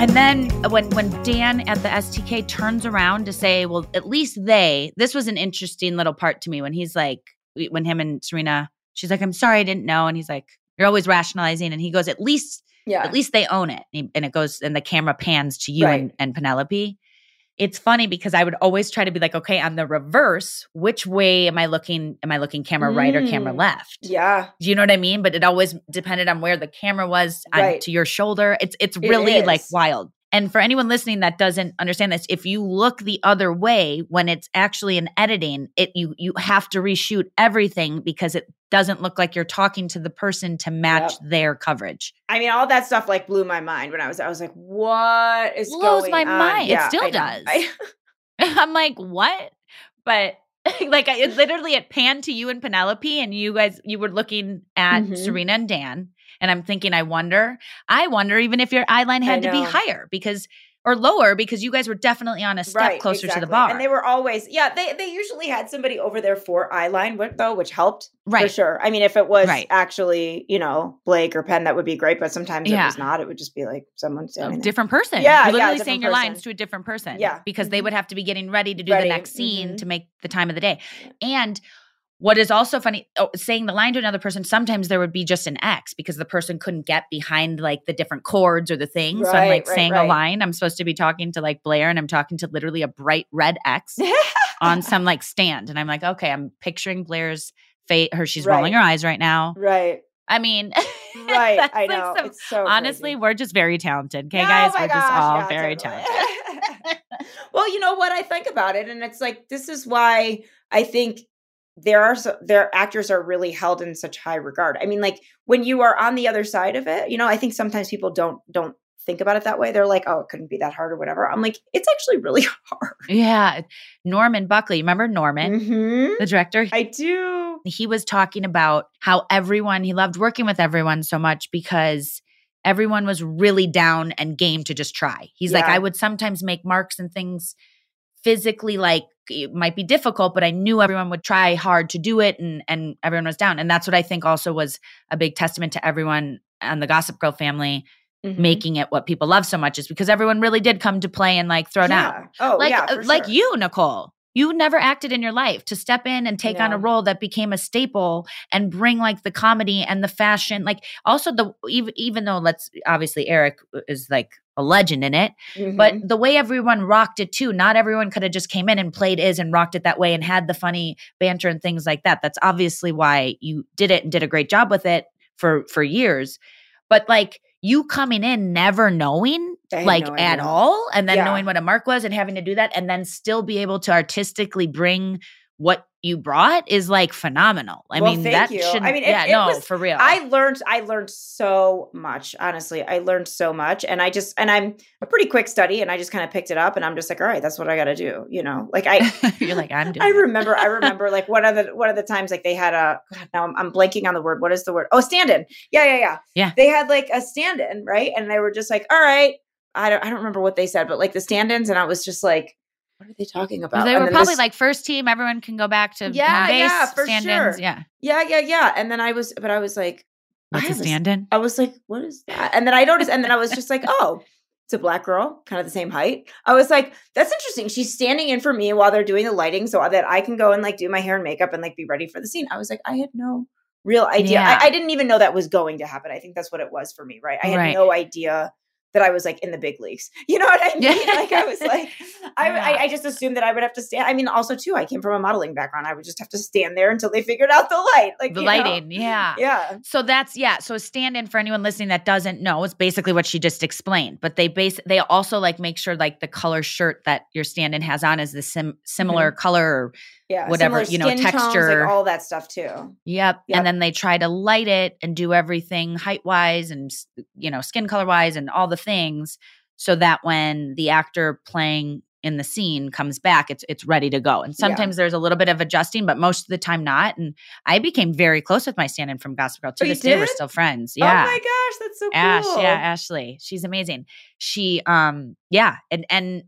And then when when Dan at the STK turns around to say, "Well, at least they," this was an interesting little part to me when he's like, when him and Serena, she's like, "I'm sorry, I didn't know," and he's like, "You're always rationalizing," and he goes, "At least, Yeah. at least they own it," and and it goes, and the camera pans to you Right. and, and Penelope. It's funny because I would always try to be like, okay, on the reverse, which way am I looking? Am I looking camera right or camera Mm. left? Yeah. Do you know what I mean? But it always depended on where the camera was on- to your shoulder. It's it's It really like wild. And for anyone listening that doesn't understand this, if you look the other way when it's actually in editing, it you you have to reshoot everything because it doesn't look like you're talking to the person to match their coverage. I mean, all that stuff like blew my mind when I was. I was like, "What is Blows going my on?" mind. It still I does. I- I'm like, what? But like, I, it literally it panned to you and Penelope, and you guys, you were looking at Mhm. Serena and Dan, and I'm thinking, I wonder, I wonder even if your eye line had to be higher because or lower because you guys were definitely on a step right, closer to the exactly. bar. and they were always yeah. They they usually had somebody over there for eye line though, which helped for sure. I mean, if it was Right. actually you know Blake or Penn, that would be great. But sometimes it Yeah. was not. It would just be like someone a standing different person. Yeah, You're literally different saying your lines to a different person. Yeah. Because they Mhm. would have to be getting ready to do Ready, the next scene mhm. to make the time of the day. And what is also funny, oh, saying the line to another person, sometimes there would be just an X because the person couldn't get behind like the different chords or the things. so I'm like right, saying a line. I'm supposed to be talking to like Blair and I'm talking to literally a bright red X on some like stand. And I'm like, okay, I'm picturing Blair's fate. her she's Right. rolling her eyes right now. Right. I mean, Right. I like know. some- it's so honestly, we're just very talented. Okay, Oh guys, we're just all yeah, very totally. talented. well, you know what I think about it, and it's like this is why I think there are so, their actors are really held in such high regard. I mean, like when you are on the other side of it, you know, I think sometimes people don't don't think about it that way. They're like, oh, it couldn't be that hard or whatever. I'm like, it's actually really hard. Yeah, Norman Buckley, remember Norman, Mhm. the director? I do. he was talking about how everyone he loved working with everyone so much because everyone was really down and game to just try. He's like, I would sometimes make marks and things physically like it might be difficult, but I knew everyone would try hard to do it and and everyone was down. And that's what I think also was a big testament to everyone and the Gossip Girl family Mhm. making it what people love so much is because everyone really did come to play and like throw down Yeah. Oh, like yeah, uh, for like you nicole you never acted in your life to step in and take on a role that became a staple and bring like the comedy and the fashion like also the even even though let's obviously eric is like a legend in it but Mhm. the way everyone rocked it too not everyone could have just came in and played is and rocked it that way and had the funny banter and things like that that's obviously why you did it and did a great job with it for for years but like you coming in never knowing like no at all and then Yeah. knowing what a mark was and having to do that and then still be able to artistically bring what you brought is like phenomenal i Well, mean that you. should I mean, it- yeah it no was- for real I learned I learned so much. Honestly, I learned so much, and I just and I'm a pretty quick study, and I just kind of picked it up, and I'm just like, all right, that's what I got to do. You know, like I you're like i'm doing I remember I remember like one of the one of the times like they had a God, now I'm, I'm blanking on the word. What is the word? Oh, stand-in. Yeah, yeah, yeah. Yeah. They had like a stand-in, right? And they were just like, all right. I don't I don't remember what they said, but like the stand-ins, and I was just like, what are they talking about? they And were probably this- like first team everyone can go back to Yeah, base, yeah, for sure. yeah Yeah, yeah, yeah. And then I was but I was like, what's I a was- stand-in I was like, what is that? And then I noticed, and then I was just like, oh, it's a black girl, kind of the same height. I was like, that's interesting. She's standing in for me while they're doing the lighting so that I can go and like do my hair and makeup and like be ready for the scene. I was like, I had no real idea. Yeah. I, I didn't even know that was going to happen. I think that's what it was for me, right? I had Right. no idea that I was like in the big leagues. You know what I mean? Like I was like, I, Yeah. I, I just assumed that I would have to stand. I mean, also too, I came from a modeling background. I would just have to stand there until they figured out the light. Like the you know? lighting yeah Yeah. So that's yeah. So a stand-in for anyone listening that doesn't know is basically what she just explained. But they base they also like make sure like the color shirt that your stand-in has on is the sim- similar mm-hmm. color. Or, Yeah. Whatever, you know, skin tones, texture. like all that stuff too. yep. Yep. And then they try to light it and do everything height wise and you know skin color wise and all the things so that when the actor playing in the scene comes back, it's it's ready to go. And Yeah. sometimes there's a little bit of adjusting, but most of the time not. And I became very close with my stand-in from Gossip Girl. To Oh, this day, we're still friends. Yeah. Oh my gosh, that's so Ash, cool. yeah, Ashley. She's amazing. She um yeah, and and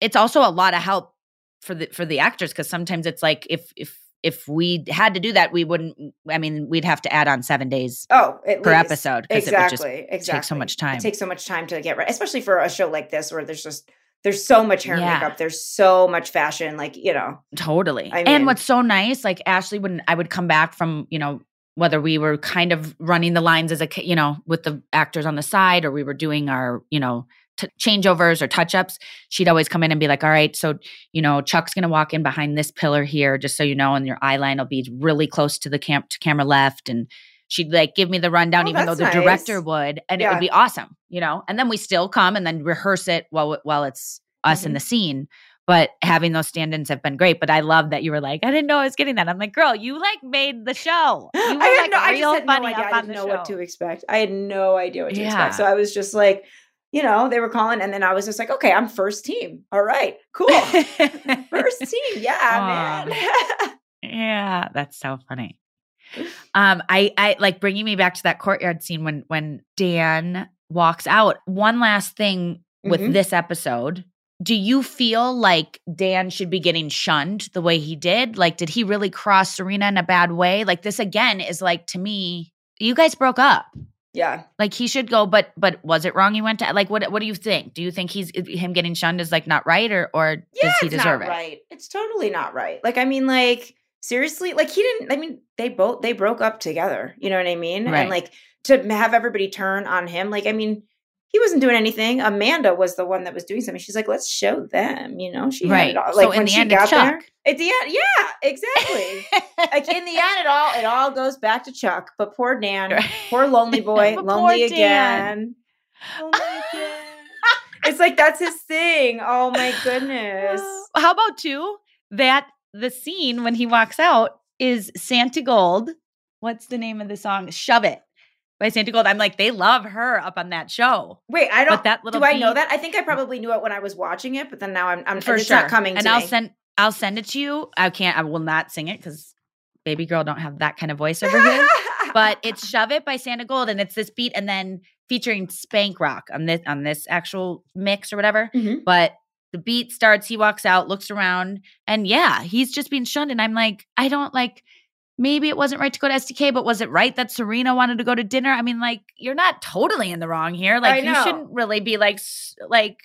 it's also a lot of help for the for the actors because sometimes it's like if if if we had to do that, we wouldn't I mean, we'd have to add on seven days Oh, per least. episode because it would just Exactly. exactly. take so much time. It takes so much time to get ready, especially for a show like this where there's just there's so much hair Yeah. and makeup, there's so much fashion, like you know. Totally. I and what's so nice, like Ashley, when I would come back from, you know, whether we were kind of running the lines as a, you know, with the actors on the side or we were doing our, you know, t- changeovers or touch ups, she'd always come in and be like, all right, so, you know, Chuck's going to walk in behind this pillar here, just so you know, and your eye line will be really close to the cam- to camera left. And she'd like give me the rundown, Oh, even though the director would, and it would be awesome, you know, and then we still come and then rehearse it while, while it's us in Mhm. the scene but having those stand-ins have been great. But I love that you were like, I didn't know I was getting that. I'm like, girl, you like made the show. You were I had like no, I just had no idea. I didn't know what to expect. I had no idea what to Yeah. expect. So I was just like, you know, they were calling, and then I was just like, okay, I'm first team. All right, cool. first team, yeah, man. yeah, that's so funny. Um, I I like bringing me back to that courtyard scene when when Dan walks out. One last thing with Mhm. this episode. Do you feel like Dan should be getting shunned the way he did? Like, did he really cross Serena in a bad way? Like, this again is like to me, you guys broke up. yeah. Like he should go, but but was it wrong? He went to like what? What do you think? Do you think he's him getting shunned is like not right, or or Yeah, does he it's deserve not it? right. It's totally not right. Like, I mean, like seriously, like he didn't. I mean, they both they broke up together. You know what I mean? Right. And like to have everybody turn on him. Like, I mean, he wasn't doing anything. Amanda was the one that was doing something. She's like, let's show them, you know, she Right. had it all. So Like in when the she end, got there, at the end, yeah, exactly. like in the end, it all, it all goes back to Chuck, but poor Dan, poor lonely boy, lonely again. Lonely again. it's like, that's his thing. Oh my goodness. How about two? That the scene when he walks out is Santogold. What's the name of the song? Shove It by Santogold. I'm like, they love her up on that show. Wait, I don't. But that little do I know beat- that? I think I probably knew it when I was watching it, but then now I'm, I'm For it's sure. not coming. and to I'll me. send I'll send it to you. I can't I will not sing it because baby girl don't have that kind of voice over here. but it's Shove It by Santogold, and it's this beat, and then featuring Spank Rock on this on this actual mix or whatever. Mhm. But the beat starts, he walks out, looks around, and yeah, he's just being shunned. And I'm like, I don't like maybe it wasn't right to go to STK, but was it right that Serena wanted to go to dinner? I mean, like, you're not totally in the wrong here. Like, you shouldn't really be like like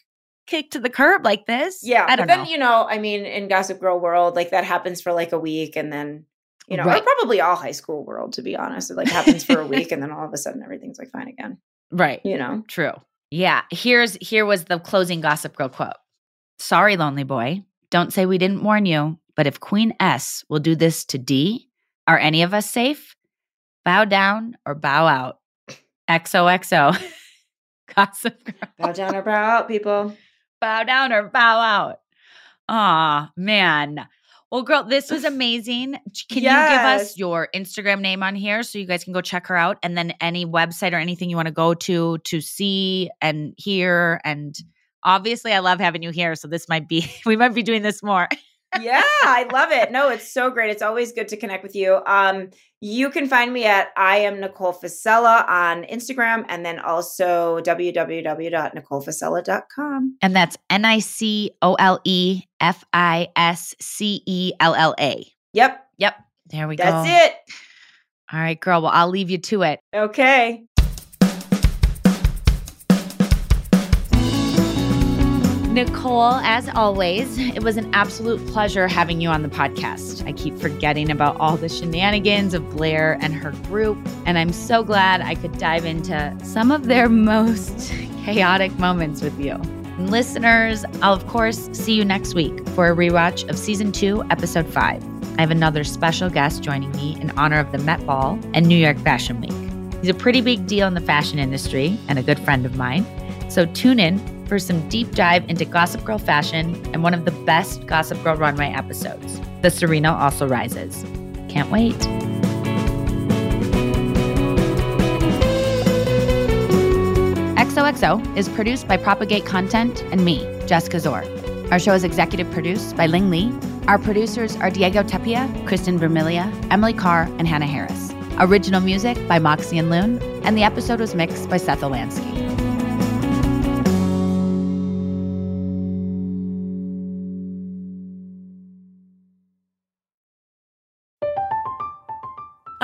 kicked to the curb like this. Yeah, I don't but then know. you know, I mean, in Gossip Girl world, like that happens for like a week, and then you know, Right. or probably all high school world, to be honest, it like happens for a week, and then all of a sudden everything's like fine again. right. You know, True. Yeah. Here's here was the closing Gossip Girl quote. Sorry, lonely boy. Don't say we didn't warn you, but if Queen S will do this to D, are any of us safe? Bow down or bow out. XOXO. Gossip Girl. bow down or bow out, people. Bow down or bow out. Aw, man. Well, girl, this was amazing. Can you give us your Instagram name on here so you guys can go check her out? And then any website or anything you want to go to to see and hear. And obviously, I love having you here. So this might be, we might be doing this more. yeah, I love it. No, it's so great. It's always good to connect with you. Um, you can find me at I am Nicole Fiscella on Instagram, and then also www.nicolefiscella.com. And that's N I C O L E F I S C E L L A. Yep, Yep. There we go. that's it. All right, girl. Well, I'll leave you to it. Okay. Nicole, as always, it was an absolute pleasure having you on the podcast. I keep forgetting about all the shenanigans of Blair and her group, and I'm so glad I could dive into some of their most chaotic moments with you. Listeners, I'll of course see you next week for a rewatch of season two, episode five. I have another special guest joining me in honor of the Met Ball and New York Fashion Week. He's a pretty big deal in the fashion industry and a good friend of mine. So tune in for some deep dive into Gossip Girl fashion and one of the best Gossip Girl runway episodes. The Serena also rises. Can't wait. XOXO is produced by Propagate Content and me, Jessica Szohr. Our show is executive produced by Ling Lee. Our producers are Diego Tapia, Kristen Vermilia, Emily Carr, and Hannah Harris. Original music by Moxie and Loon, and the episode was mixed by Seth Olansky.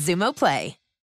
Xumo Play.